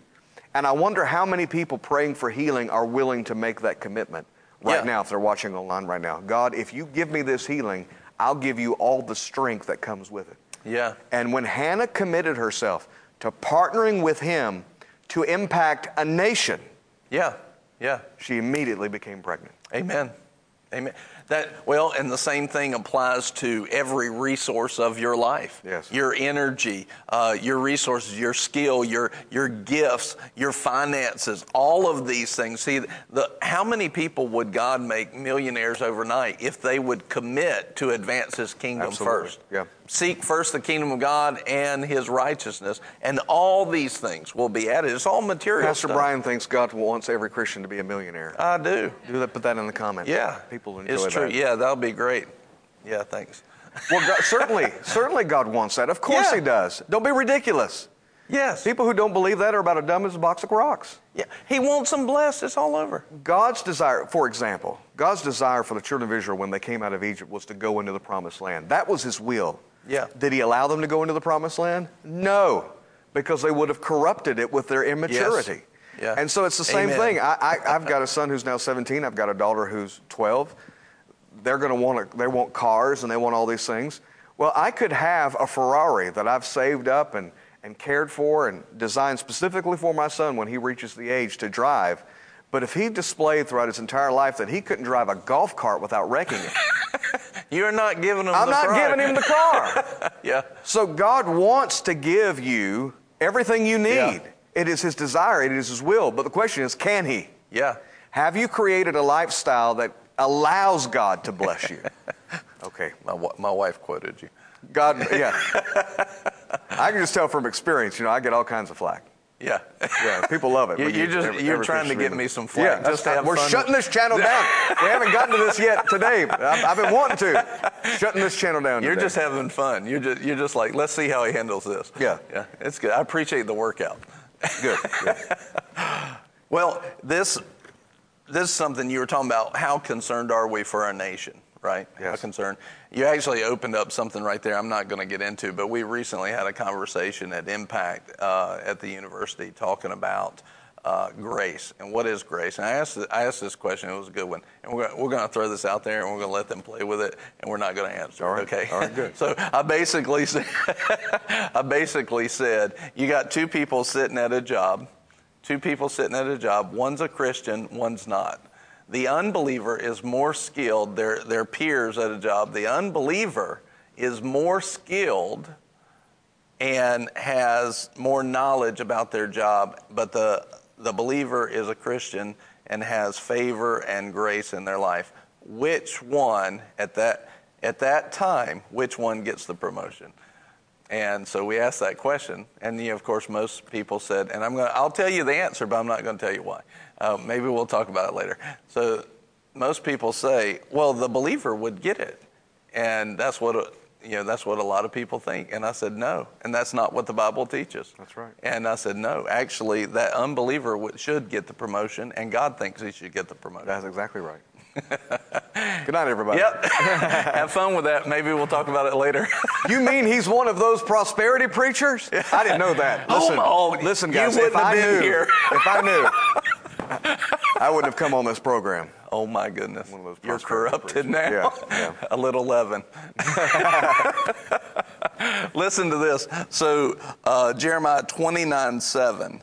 And I wonder how many people praying for healing are willing to make that commitment right Yeah. now, if they're watching online right now. God, if you give me this healing, I'll give you all the strength that comes with it. Yeah. And when Hannah committed herself to partnering with him to impact a nation, Yeah. Yeah. she immediately became pregnant. Amen. Amen. That well, and the same thing applies to every resource of your life. Yes. Your energy, uh, your resources, your skill, your your gifts, your finances, all of these things. See, the how many people would God make millionaires overnight if they would commit to advance His kingdom Absolutely. first? Yeah. Seek first the kingdom of God and His righteousness, and all these things will be added. It's all material. Pastor stuff. Brian thinks God wants every Christian to be a millionaire. I do. Do that, put that in the comments. Yeah. People enjoy It's true. that. Yeah, that'll be great. Yeah, thanks. Well, God, certainly, certainly God wants that. Of course Yeah. He does. Don't be ridiculous. Yes. People who don't believe that are about as dumb as a box of rocks. Yeah. He wants them blessed. It's all over. God's desire, for example, God's desire for the children of Israel when they came out of Egypt was to go into the promised land. That was His will. Yeah. Did He allow them to go into the promised land? No, because they would have corrupted it with their immaturity. Yeah. And so it's the same Amen. thing. I, I, I've got a son who's now 17. I've got a daughter who's 12. They're going to want to, they want cars and they want all these things. Well, I could have a Ferrari that I've saved up and, and cared for and designed specifically for my son when he reaches the age to drive. But if he displayed throughout his entire life that he couldn't drive a golf cart without wrecking it, You're not giving them I'm not giving him the car. Yeah. So God wants to give you everything you need. Yeah. It is His desire, it is His will. But the question is, can He? Yeah. Have you created a lifestyle that allows God to bless you? Okay. My, my wife quoted you. God, yeah. I can just tell from experience, you know, I get all kinds of flack. Yeah. Yeah, people love it. You- when you're just- every- you're trying to get me some flack, Yeah, just have we're fun. shutting this channel down. we haven't gotten to this yet today. I've, I've been wanting to. Shutting this channel down. You're today. just having fun. You're just you're just like, let's see how he handles this. Yeah. Yeah. It's good. I appreciate the workout. good. good. Well, this this is something you were talking about. How concerned are we for our nation? Right? How Yes. concerned. You actually opened up something right there. I'm not going to get into, but we recently had a conversation at Impact uh, at the university talking about uh, grace and what is grace. And I asked I asked this question. It was a good one, and we're gonna, we're going to throw this out there and we're going to let them play with it, and we're not going to answer. All right. Okay. All right, good. So I basically said, I basically said, you got two people sitting at a job, two people sitting at a job. One's a Christian, one's not. The unbeliever is more skilled. Their their peers at a job. The unbeliever is more skilled and has more knowledge about their job, but the the believer is a Christian and has favor and grace in their life. Which one at that at that time, which one gets the promotion? And so we asked that question, and you of course, most people said, and I'm going to, I'll tell you the answer, but I'm not going to tell you why. Uh, maybe we'll talk about it later. So most people say, well, the believer would get it, and that's what you know. That's what a lot of people think. And I said, no, and that's not what the Bible teaches. That's right. And I said, no, actually, that unbeliever should get the promotion, and God thinks he should get the promotion. That's exactly right. Good night, everybody. Yep. Have fun with that. Maybe we'll talk about it later. You mean he's one of those prosperity preachers? I didn't know that. Listen, oh, listen, you guys. wouldn't if have I been knew, here. if I knew, I wouldn't have come on this program. Oh my goodness. One of those You're corrupted now. Yeah, A little leaven. Listen to this. So, uh, Jeremiah 29 7.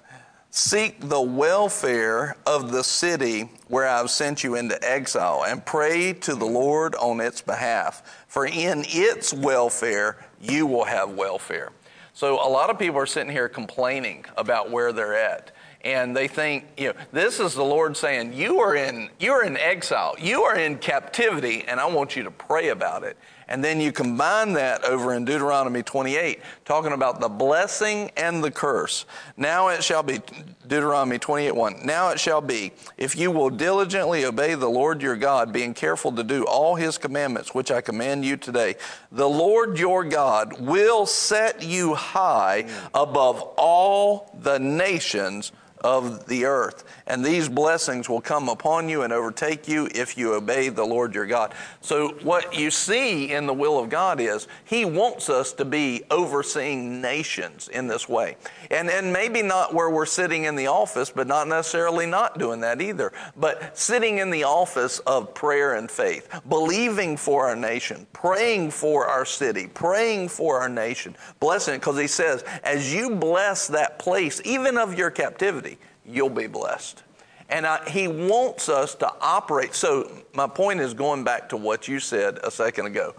Seek the welfare of the city where I have sent you into exile and pray to the Lord on its behalf. For in its welfare, you will have welfare. So, a lot of people are sitting here complaining about where they're at and they think you know this is the lord saying you are in you are in exile. You are in captivity and i want you to pray about it. And then you combine that over in deuteronomy 28 talking about the blessing and the curse. Now it shall be deuteronomy 28 1 now it shall be if you will diligently obey the lord your god being careful to do all his commandments which i command you today the lord your god will set you high above all the nations of the earth. And these blessings will come upon you and overtake you if you obey the Lord your God. So, what you see in the will of God is He wants us to be overseeing nations in this way. And, and maybe not where we're sitting in the office, but not necessarily not doing that either. But sitting in the office of prayer and faith, believing for our nation, praying for our city, praying for our nation, blessing it, because He says, as you bless that place, even of your captivity, you'll be blessed. And I, he wants us to operate. So, my point is going back to what you said a second ago.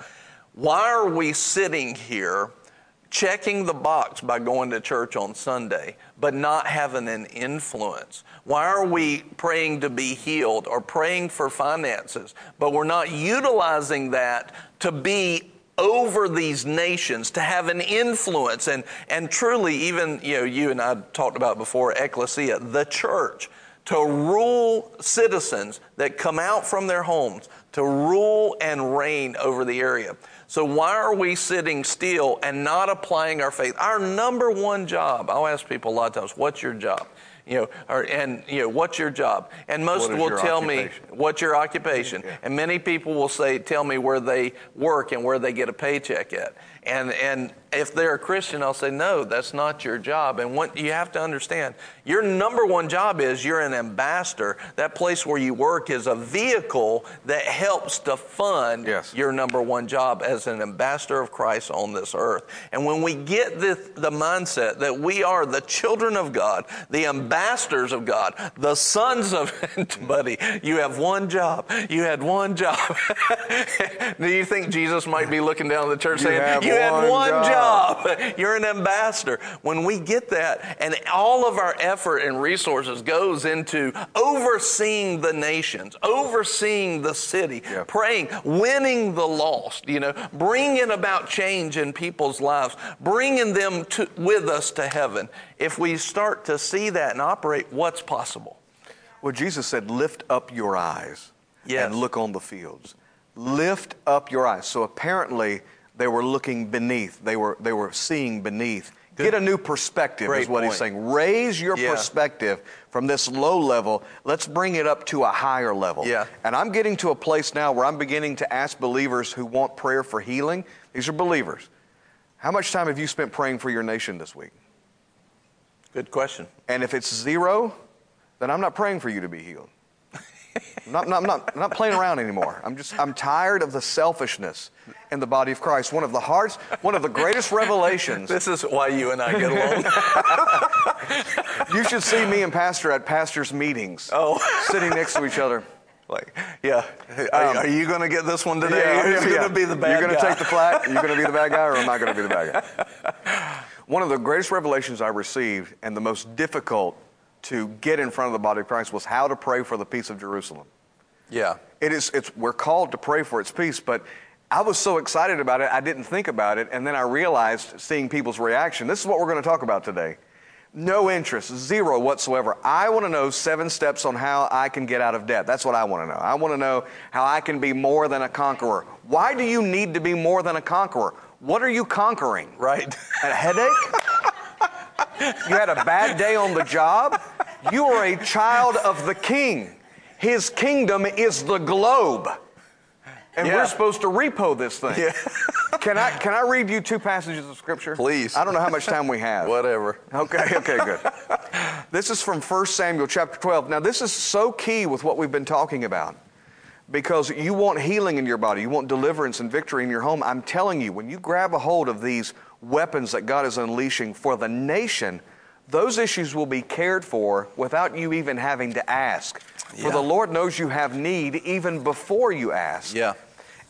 Why are we sitting here checking the box by going to church on Sunday, but not having an influence? Why are we praying to be healed or praying for finances, but we're not utilizing that to be over these nations to have an influence and, and truly even you know you and i talked about before ecclesia the church to rule citizens that come out from their homes to rule and reign over the area so why are we sitting still and not applying our faith our number one job i'll ask people a lot of times what's your job you know, or, and you know, what's your job? And most will tell occupation? me what's your occupation. And many people will say, tell me where they work and where they get a paycheck at. And and if they're a Christian, I'll say, no, that's not your job. And what you have to understand, your number one job is you're an ambassador. That place where you work is a vehicle that helps to fund Yes. your number one job as an ambassador of Christ on this earth. And when we get this, the mindset that we are the children of God, the ambassadors of God, the sons of, buddy, you have one job. You had one job. Do you think Jesus might be looking down at the church You saying, had one job." job. You're an ambassador. When we get that, and all of our effort and resources goes into overseeing the nations, overseeing the city, Yeah. praying, winning the lost, you know, bringing about change in people's lives, bringing them to, with us to heaven. If we start to see that and operate, what's possible? Well, Jesus said, Lift up your eyes Yes. and look on the fields. Lift up your eyes. So apparently, they were looking beneath, they were, they were seeing beneath. Get a new perspective, Great is what point. he's saying. Raise your Yeah. perspective from this low level. Let's bring it up to a higher level. Yeah. And I'm getting to a place now where I'm beginning to ask believers who want prayer for healing. These are believers. How much time have you spent praying for your nation this week? Good question. And if it's zero, then I'm not praying for you to be healed. I'm not, not, not, not playing around anymore. I'm just, I'm tired of the selfishness in the body of Christ. One of the hearts, one of the greatest revelations. This is why you and I get along. You should see me and Pastor at pastors' meetings. Oh. Sitting next to each other. like, yeah. Are, um, are you going to get this one today? Yeah, Who's yeah, going to be the bad You're going to take the flat? You're going to be the bad guy, or am I going to be the bad guy? One of the greatest revelations I received, and the most difficult to get in front of the body of Christ, was how to pray for the peace of Jerusalem. Yeah. It is, it's, we're called to pray for its peace, but I was so excited about it, I didn't think about it, and then I realized, seeing people's reaction, this is what we're going to talk about today. No interest, zero whatsoever. I want to know seven steps on how I can get out of debt. That's what I want to know. I want to know how I can be more than a conqueror. Why do you need to be more than a conqueror? What are you conquering? Right. A headache? you had a bad day on the job? You are a child of the king. His kingdom is the globe. And Yeah. we're supposed to repo this thing. Can I can I read you two passages of scripture? Please. I don't know how much time we have. Whatever. Okay, okay, good. this is from 1 Samuel chapter 12. Now, this is so key with what we've been talking about because you want healing in your body, you want deliverance and victory in your home. I'm telling you, when you grab a hold of these weapons that God is unleashing for the nation, those issues will be cared for without you even having to ask. For the Lord knows you have need even before you ask. Yeah.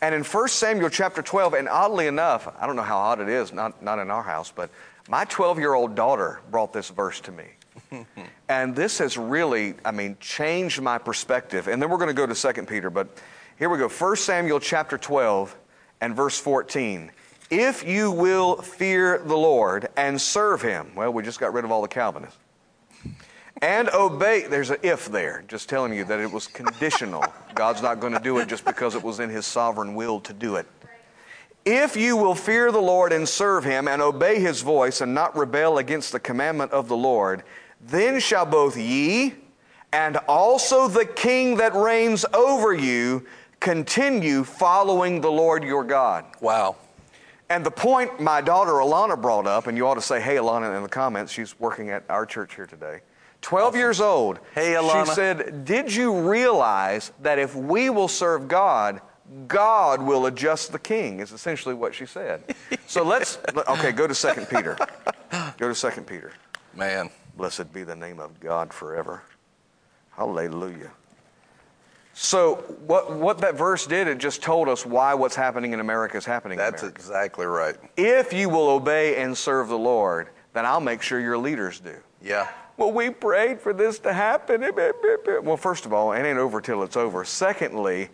And in 1 Samuel chapter 12, and oddly enough, I don't know how odd it is, not, not in our house, but my 12 year old daughter brought this verse to me. and this has really, I mean, changed my perspective. And then we're going to go to 2 Peter, but here we go. 1 Samuel chapter 12 and verse 14. If you will fear the Lord and serve him, well, we just got rid of all the Calvinists and obey. There's an if there, just telling you that it was conditional. God's not going to do it just because it was in His sovereign will to do it. If you will fear the Lord and serve Him and obey His voice and not rebel against the commandment of the Lord, then shall both ye and also the king that reigns over you continue following the Lord your God. Wow. And the point my daughter Alana brought up, and you ought to say, hey, Alana, in the comments, she's working at our church here today. 12 years old. Hey, Alana. She said, Did you realize that if we will serve God, God will adjust the king? Is essentially what she said. so let's, okay, go to 2 Peter. Go to 2 Peter. Man. Blessed be the name of God forever. Hallelujah. So, what, what that verse did, it just told us why what's happening in America is happening in That's exactly right. If you will obey and serve the Lord, then I'll make sure your leaders do. Yeah. Well, we prayed for this to happen. Well, first of all, it ain't over till it's over. Secondly,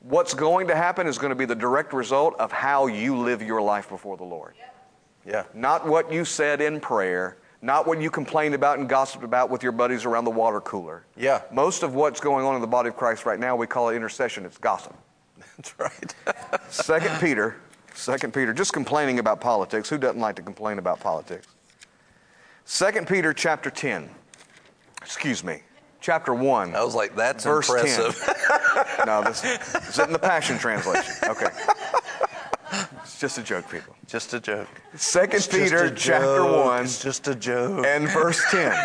what's going to happen is going to be the direct result of how you live your life before the Lord. Yeah. Not what you said in prayer, not what you complained about and gossiped about with your buddies around the water cooler. Yeah. Most of what's going on in the body of Christ right now, we call it intercession. It's gossip. That's right. Second Peter, Second Peter, just complaining about politics. Who doesn't like to complain about politics? Second Peter chapter 10. Excuse me. Chapter 1. I was like, that's Verse 10. impressive. No, this is in the Passion Translation. Okay. It's just a joke, people. just a joke. Second It's Peter chapter joke. 1 It's just a joke. and verse 10.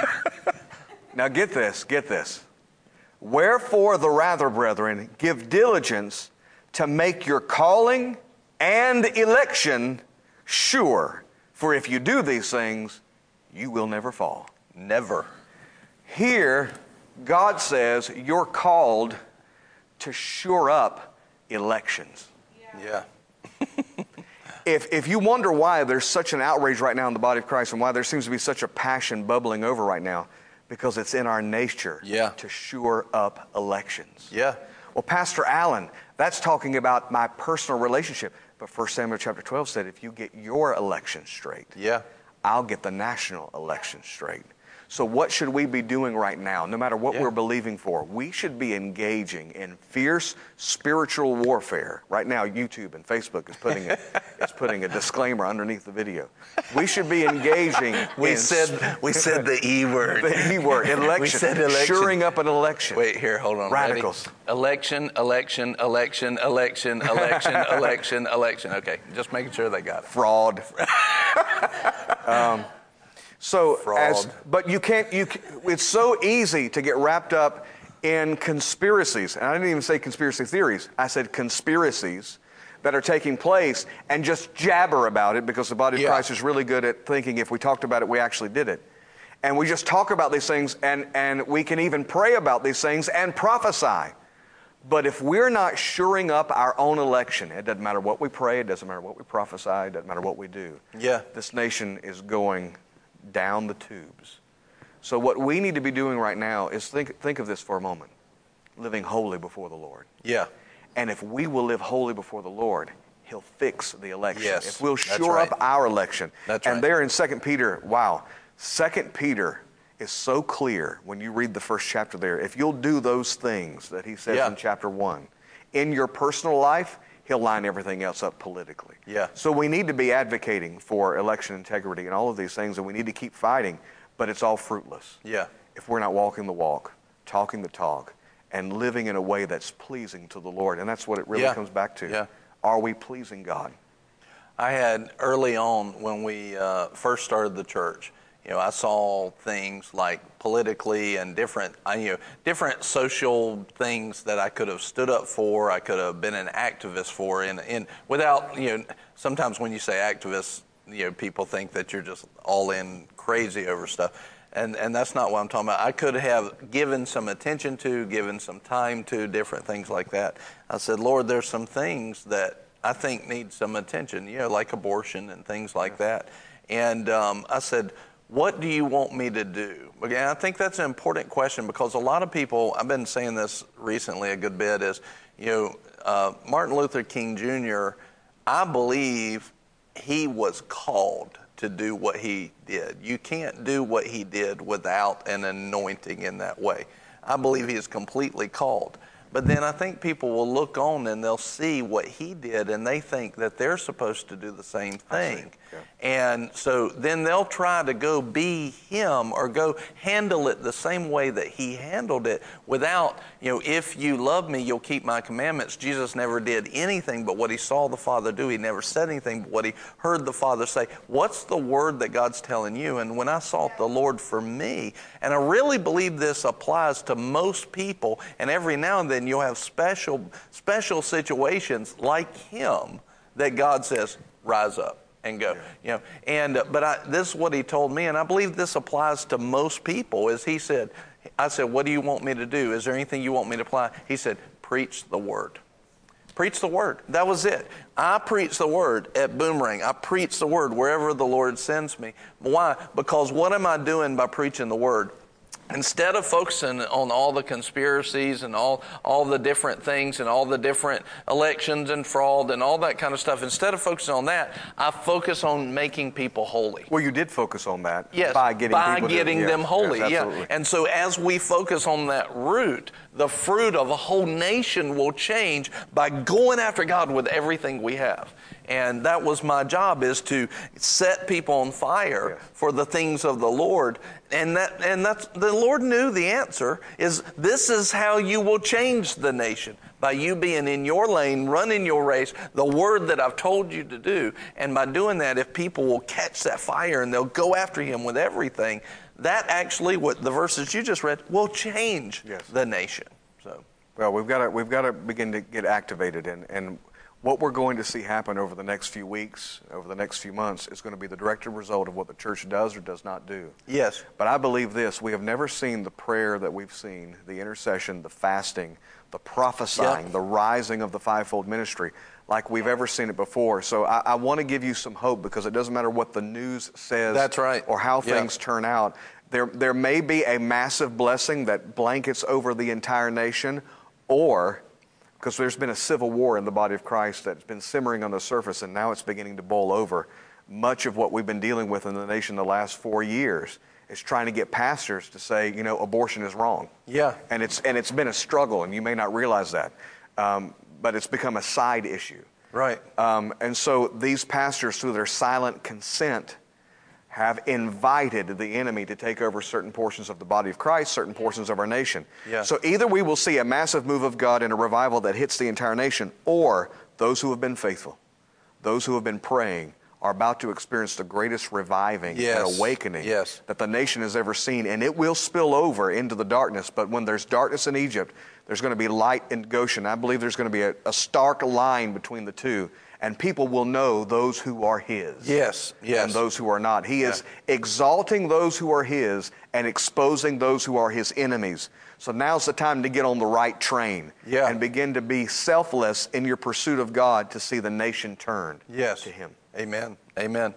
now get this, get this. Wherefore the rather, brethren, give diligence to make your calling and election sure. For if you do these things, you will never fall. Never. Here, God says you're called to shore up elections. Yeah. If, if you wonder why there's such an outrage right now in the body of Christ and why there seems to be such a passion bubbling over right now, because it's in our nature Yeah. to shore up elections. Yeah. Well, Pastor Allen, that's talking about my personal relationship. But 1 Samuel chapter 12 said, if you get your election straight, Yeah. I'll get the national election straight. So, what should we be doing right now, no matter what Yeah. we're believing for? We should be engaging in fierce spiritual warfare. Right now, YouTube and Facebook is putting a, is putting a disclaimer underneath the video. We should be engaging. We in said we said the E word. the E word, election, We said election. shoring up an election. Wait here, hold on. Radicals. Ready? Election, election, election, election, election, election, election. Okay, just making sure they got it. fraud. um, so, Fraud. as but you can't. You it's so easy to get wrapped up in conspiracies, and I didn't even say conspiracy theories. I said conspiracies that are taking place, and just jabber about it because the body of Yeah. Christ is really good at thinking if we talked about it, we actually did it. And we just talk about these things, and, and we can even pray about these things and prophesy. But if we're not shoring up our own election, it doesn't matter what we pray, it doesn't matter what we prophesy, it doesn't matter what we do. Yeah. This nation is going down the tubes. So what we need to be doing right now is think, think of this for a moment. Living holy before the Lord. Yeah. And if we will live holy before the Lord, He'll fix the election. Yes, if we'll shore right. up our election. That's and right. there in 2 Peter, wow. 2 Peter is so clear when you read the first chapter there. If you'll do those things that he says Yeah. in chapter 1, in your personal life, he'll line everything else up politically. Yeah. So we need to be advocating for election integrity and all of these things, and we need to keep fighting, but it's all fruitless Yeah. if we're not walking the walk, talking the talk, and living in a way that's pleasing to the Lord. And that's what it really Yeah. comes back to. Yeah. Are we pleasing God? I had early on when we uh, first started the church. You know, I saw things like politically and different, I- you know, different social things that I could have stood up for. I could have been an activist for. and, in without, you know, sometimes when you say activist, you know, people think that you're just all in crazy over stuff. And, and that's not what I'm talking about. I could have given some attention to, given some time to, different things like that. I said, Lord, there's some things that I think need some attention, you know, like abortion and things like that. And um, I said, what do you want me to do? Again, I think that's an important question because a lot of people, I've been saying this recently a good bit, is, you know, uh, Martin Luther King Jr., I believe he was called to do what he did. You can't do what he did without an anointing in that way. I believe he is completely called. But then I think people will look on and they'll see what he did and they think that they're supposed to do the same thing. And so then they'll try to go be him or go handle it the same way that he handled it without, you know, if you love me, you'll keep my commandments. Jesus never did anything but what he saw the Father do. He never said anything but what he heard the Father say. What's the word that God's telling you? And when I sought the Lord for me, and I really believe this applies to most people, and every now and then you'll have special special situations like him that God says, rise up and go. You know, and but I, this is what he told me, and I believe this applies to most people. Is he said, I said, what do you want me to do? Is there anything you want me to apply? He said, preach the word. Preach the word. That was it. I preach the word at Boomerang. I preach the word wherever the Lord sends me. Why? Because what am I doing by preaching the word? Instead of focusing on all the conspiracies and all, all the different things and all the different elections and fraud and all that kind of stuff, instead of focusing on that, I focus on making people holy. Well, you did focus on that Yes, by getting by people to- getting yes, them holy. yes, yeah, and so as we focus on that root, the fruit of a whole nation will change by going after God with everything we have. And that was my job: is to set people on fire for the things of the Lord. And that, and that's the Lord knew the answer is this is how you will change the nation by you being in your lane, running your race, the word that I've told you to do. And by doing that, if people will catch that fire and they'll go after him with everything, that actually, what the verses you just read, will change Yes. the nation. So, Well, we've got to we've got to begin to get activated, and and what we're going to see happen over the next few weeks, over the next few months, is going to be the direct result of what the church does or does not do. yes. But I believe this: we have never seen the prayer that we've seen, the intercession, the fasting, the prophesying, Yep. the rising of the fivefold ministry, like we've ever seen it before. So I, I want to give you some hope because it doesn't matter what the news says, That's right. or how Yeah. things turn out. There, there may be a massive blessing that blankets over the entire nation, or because there's been a civil war in the body of Christ that's been simmering on the surface and now it's beginning to boil over. Much of what we've been dealing with in the nation the last four years is trying to get pastors to say, you know, abortion is wrong. Yeah. And it's, and it's been a struggle, and you may not realize that. Um, but it's become a side issue. Right. Um, and so these pastors, through their silent consent, have invited the enemy to take over certain portions of the body of Christ, certain portions of our nation. Yeah. So either we will see a massive move of God in a revival that hits the entire nation, or those who have been faithful, those who have been praying, are about to experience the greatest reviving Yes. and awakening Yes. that the nation has ever seen. And it will spill over into the darkness. But when there's darkness in Egypt, there's going to be light in Goshen. I believe there's going to be a, a stark line between the two. And people will know those who are His. Yes, yes. And those who are not. He is exalting those who are His and exposing those who are His enemies. So now's the time to get on the right train Yeah. and begin to be selfless in your pursuit of God to see the nation turned Yes. to Him. Amen. Amen.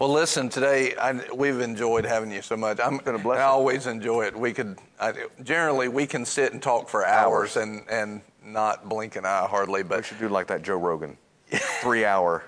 Well, listen, today I, we've enjoyed having you so much. I'm been a blessing. I always enjoy it. We could I, generally we can sit and talk for hours, Hours. and and not blink an eye hardly. But We should do like that Joe Rogan, three hour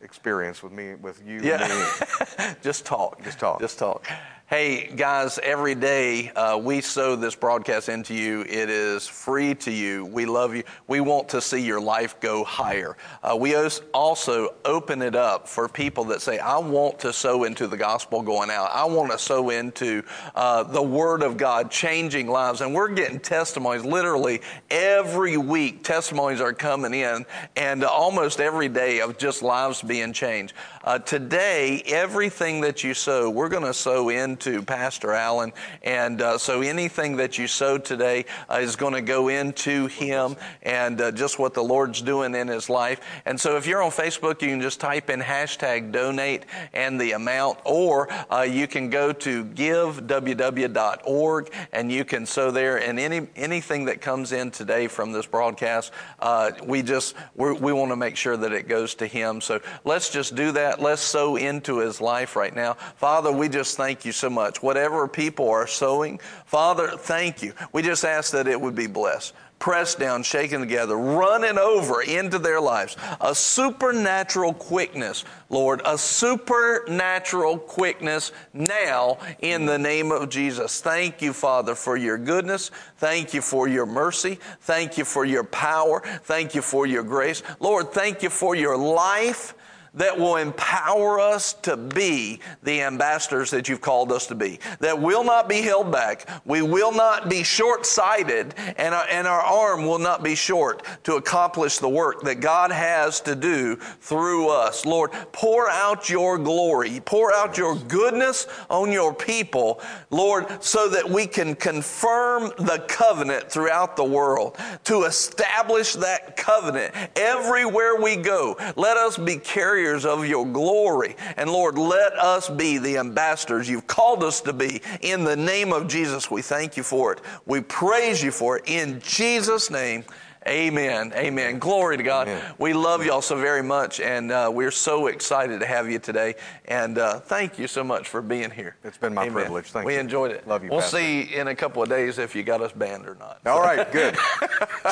experience with me, with you, Yeah. and me. just talk. Just talk. Just talk. Hey, guys, every day uh, we sow this broadcast into you. It is free to you. We love you. We want to see your life go higher. Uh, we also open it up for people that say, I want to sow into the gospel going out. I want to sow into uh, the Word of God changing lives. And we're getting testimonies literally every week. Testimonies are coming in, and almost every day of just lives being changed. Uh, today, everything that you sow, we're going to sow into Pastor Allen. And uh, so anything that you sow today uh, is going to go into him and uh, just what the Lord's doing in his life. And so if you're on Facebook, you can just type in hashtag donate and the amount, or uh, you can go to giveww.org and you can sow there. And any anything that comes in today from this broadcast, uh, we just we want to make sure that it goes to him. So let's just do that. Let's sow into his life right now. Father, we just thank you so much. Whatever people are sowing, Father, thank you. We just ask that it would be blessed pressed down, shaken together, running over into their lives. A supernatural quickness, Lord, a supernatural quickness now in the name of Jesus. Thank you, Father, for your goodness. Thank you for your mercy. Thank you for your power. Thank you for your grace. Lord, thank you for your life that will empower us to be the ambassadors that you've called us to be, that will not be held back. We will not be short sighted, and our, and our arm will not be short to accomplish the work that God has to do through us. Lord, pour out your glory, pour out your goodness on your people, Lord, so that we can confirm the covenant throughout the world, to establish that covenant everywhere we go. Let us be carriers carriers of your glory. And Lord, let us be the ambassadors you've called us to be. In the name of Jesus, we thank you for it. We praise you for it. In Jesus' name, Amen. Amen. Glory to God. Amen. We love y'all so very much, and uh, we're so excited to have you today. And uh, thank you so much for being here. It's been my Amen. privilege. Thank we you. We enjoyed it. Love you. We'll Pastor. see in a couple of days if you got us banned or not. All right. Good.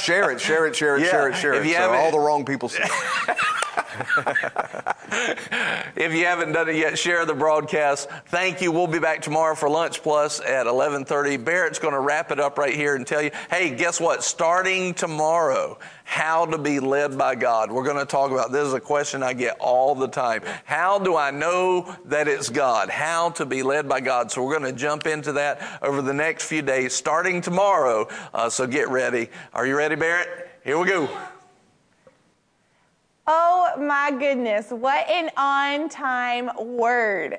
share it. Share it. Share it. Yeah. Share it. Share If it. you So all the wrong people see. if you haven't done it yet, share the broadcast. Thank you. We'll be back tomorrow for Lunch Plus at 11:30. Barrett's going to wrap it up right here and tell you, hey, guess what? Starting tomorrow, how to be led by God. We're going to talk about this is a question I get all the time. How do I know that it's God? How to be led by God. So we're going to jump into that over the next few days, starting tomorrow. Uh, so get ready. Are you ready, Barrett? Here we go. Oh my goodness, what an on time word.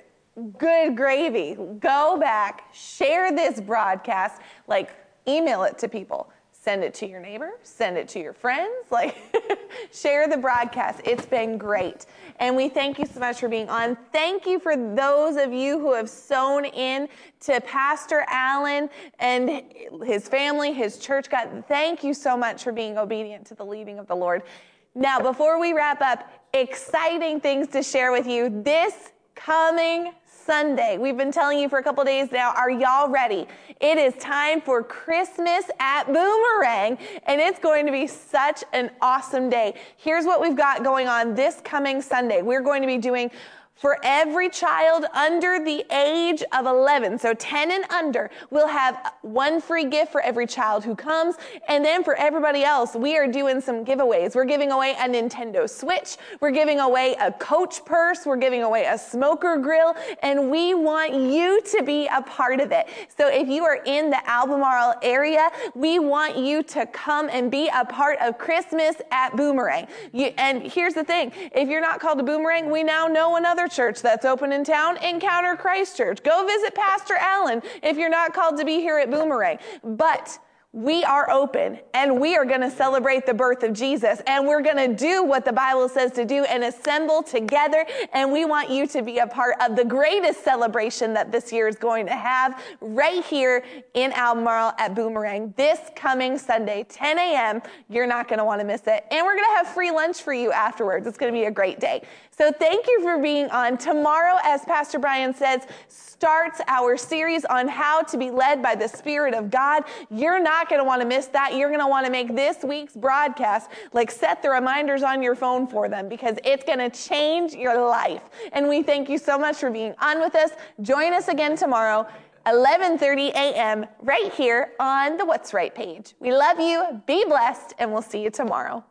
Good gravy. Go back, share this broadcast, like email it to people. Send it to your neighbor, send it to your friends, like share the broadcast. It's been great. And we thank you so much for being on. Thank you for those of you who have sown in to Pastor Allen and his family, his church. God, thank you so much for being obedient to the leading of the Lord. Now, before we wrap up, exciting things to share with you this coming Sunday. We've been telling you for a couple days now. Are y'all ready? It is time for Christmas at Boomerang, and it's going to be such an awesome day. Here's what we've got going on this coming Sunday. We're going to be doing for every child under the age of 11, so 10 and under, we'll have one free gift for every child who comes. And then for everybody else, we are doing some giveaways. We're giving away a Nintendo Switch. We're giving away a coach purse. We're giving away a smoker grill. And we want you to be a part of it. So if you are in the Albemarle area, we want you to come and be a part of Christmas at Boomerang. You, and here's the thing. If you're not called a Boomerang, we now know another church that's open in town, Encounter Christ Church. Go visit Pastor Allen if you're not called to be here at Boomerang. But we are open and we are going to celebrate the birth of Jesus and we're going to do what the Bible says to do and assemble together. And we want you to be a part of the greatest celebration that this year is going to have right here in Albemarle at Boomerang this coming Sunday, 10 a.m. You're not going to want to miss it. And we're going to have free lunch for you afterwards. It's going to be a great day. So thank you for being on. Tomorrow, as Pastor Brian says, starts our series on how to be led by the Spirit of God. You're not going to want to miss that. You're going to want to make this week's broadcast, like set the reminders on your phone for them because it's going to change your life. And we thank you so much for being on with us. Join us again tomorrow. 11:30 a.m. right here on the What's Right page. We love you. Be blessed and we'll see you tomorrow.